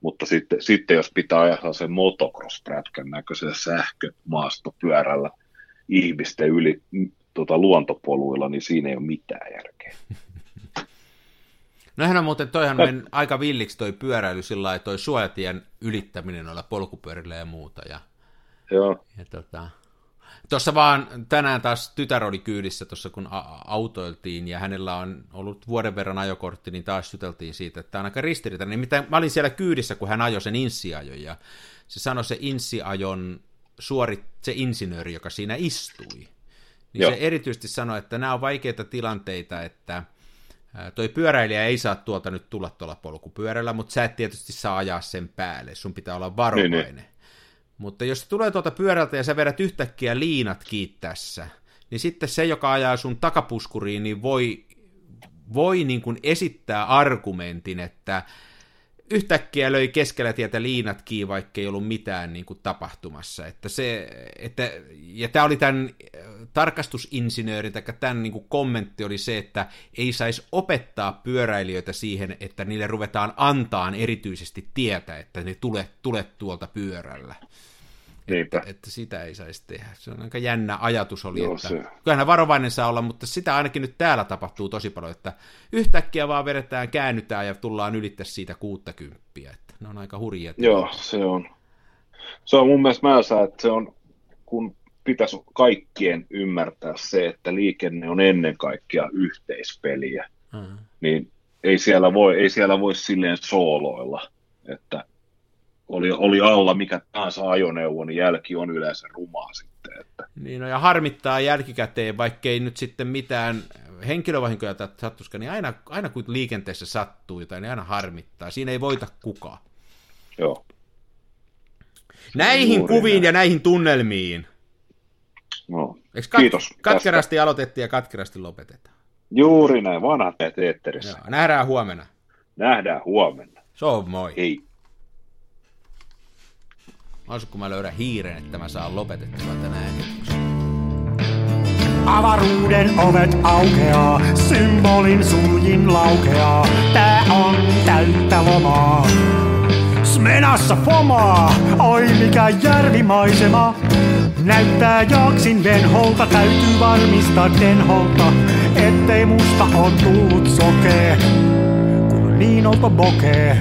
Mutta sitten, sitten jos pitää ajaa sen motocross-prätkän näköisellä sähkömaastopyörällä ihmisten yli mm, tota, luontopoluilla, niin siinä ei ole mitään järkeä. No on muuten, toihan meni aika villiksi toi pyöräily sillä lailla, toi suojatien ylittäminen noilla polkupyörillä ja muuta. Ja, Joo, ja tota, Tuossa vaan tänään taas tytär oli kyydissä tuossa, kun a- autoiltiin, ja hänellä on ollut vuoden verran ajokortti, niin taas juteltiin siitä, että tämä on aika ristiriitainen. Nimittäin mä olin siellä kyydissä, kun hän ajoi sen insiajon, ja se sanoi se insiajon suorit, se insinööri, joka siinä istui. Niin Joo. se erityisesti sanoi, että nämä on vaikeita tilanteita, että toi pyöräilijä ei saa tuolta nyt tulla tuolla polkupyörällä, mutta sä et tietysti saa ajaa sen päälle, sun pitää olla varovainen. Niin, niin. Mutta jos tulee tuolta pyörältä ja sä vedät yhtäkkiä liinat tässä, niin sitten se, joka ajaa sun takapuskuriin, niin voi, voi niin kuin esittää argumentin, että yhtäkkiä löi keskellä tietä liinat kiinni, vaikka ei ollut mitään niin kuin tapahtumassa. Että se, että, ja tämä oli tämän äh, tarkastusinsinöörin, tai tämän niin kuin kommentti oli se, että ei saisi opettaa pyöräilijöitä siihen, että niille ruvetaan antaan erityisesti tietä, että ne tule, tule tuolta pyörällä. Niinpä. Että, että sitä ei saisi tehdä. Se on aika jännä ajatus oli, Joo, että se- kyllähän varovainen saa olla, mutta sitä ainakin nyt täällä tapahtuu tosi paljon, että yhtäkkiä vaan vedetään, käännytään ja tullaan ylittää siitä 60. Että ne on aika hurjia. Joo, se on. Se on mun mielestä määrä, että se on, kun pitäisi kaikkien ymmärtää se, että liikenne on ennen kaikkea yhteispeliä, Mm. niin ei siellä voi, ei siellä voi silleen sooloilla, että oli, oli alla mikä tahansa ajoneuvo, niin jälki on yleensä rumaa sitten. Että, Niin, no ja harmittaa jälkikäteen, vaikkei nyt sitten mitään henkilövahinkoja sattuskaan, niin aina, aina kun liikenteessä sattuu jotain, niin aina harmittaa. Siinä ei voita kukaan. joo, Näihin kuviin näin. ja näihin tunnelmiin. no. Eikö kat- Kiitos tästä. katkerasti aloitettiin ja katkerasti lopetetaan. Juuri näin, vanhat teet eetterissä. Joo, nähdään huomenna. Nähdään huomenna. Se on moi. Hei. Olisiko kun mä löydän hiiren, että mä saan lopetettua tänään. Avaruuden ovet aukeaa, symbolin suljin laukeaa. Tää on täyttä lomaa. Smenassa fomaa, oi mikä järvimaisema. Näyttää jaksin venholta, täytyy varmistaa denholta, ettei musta on tullut sokee, kun niin olta bokee.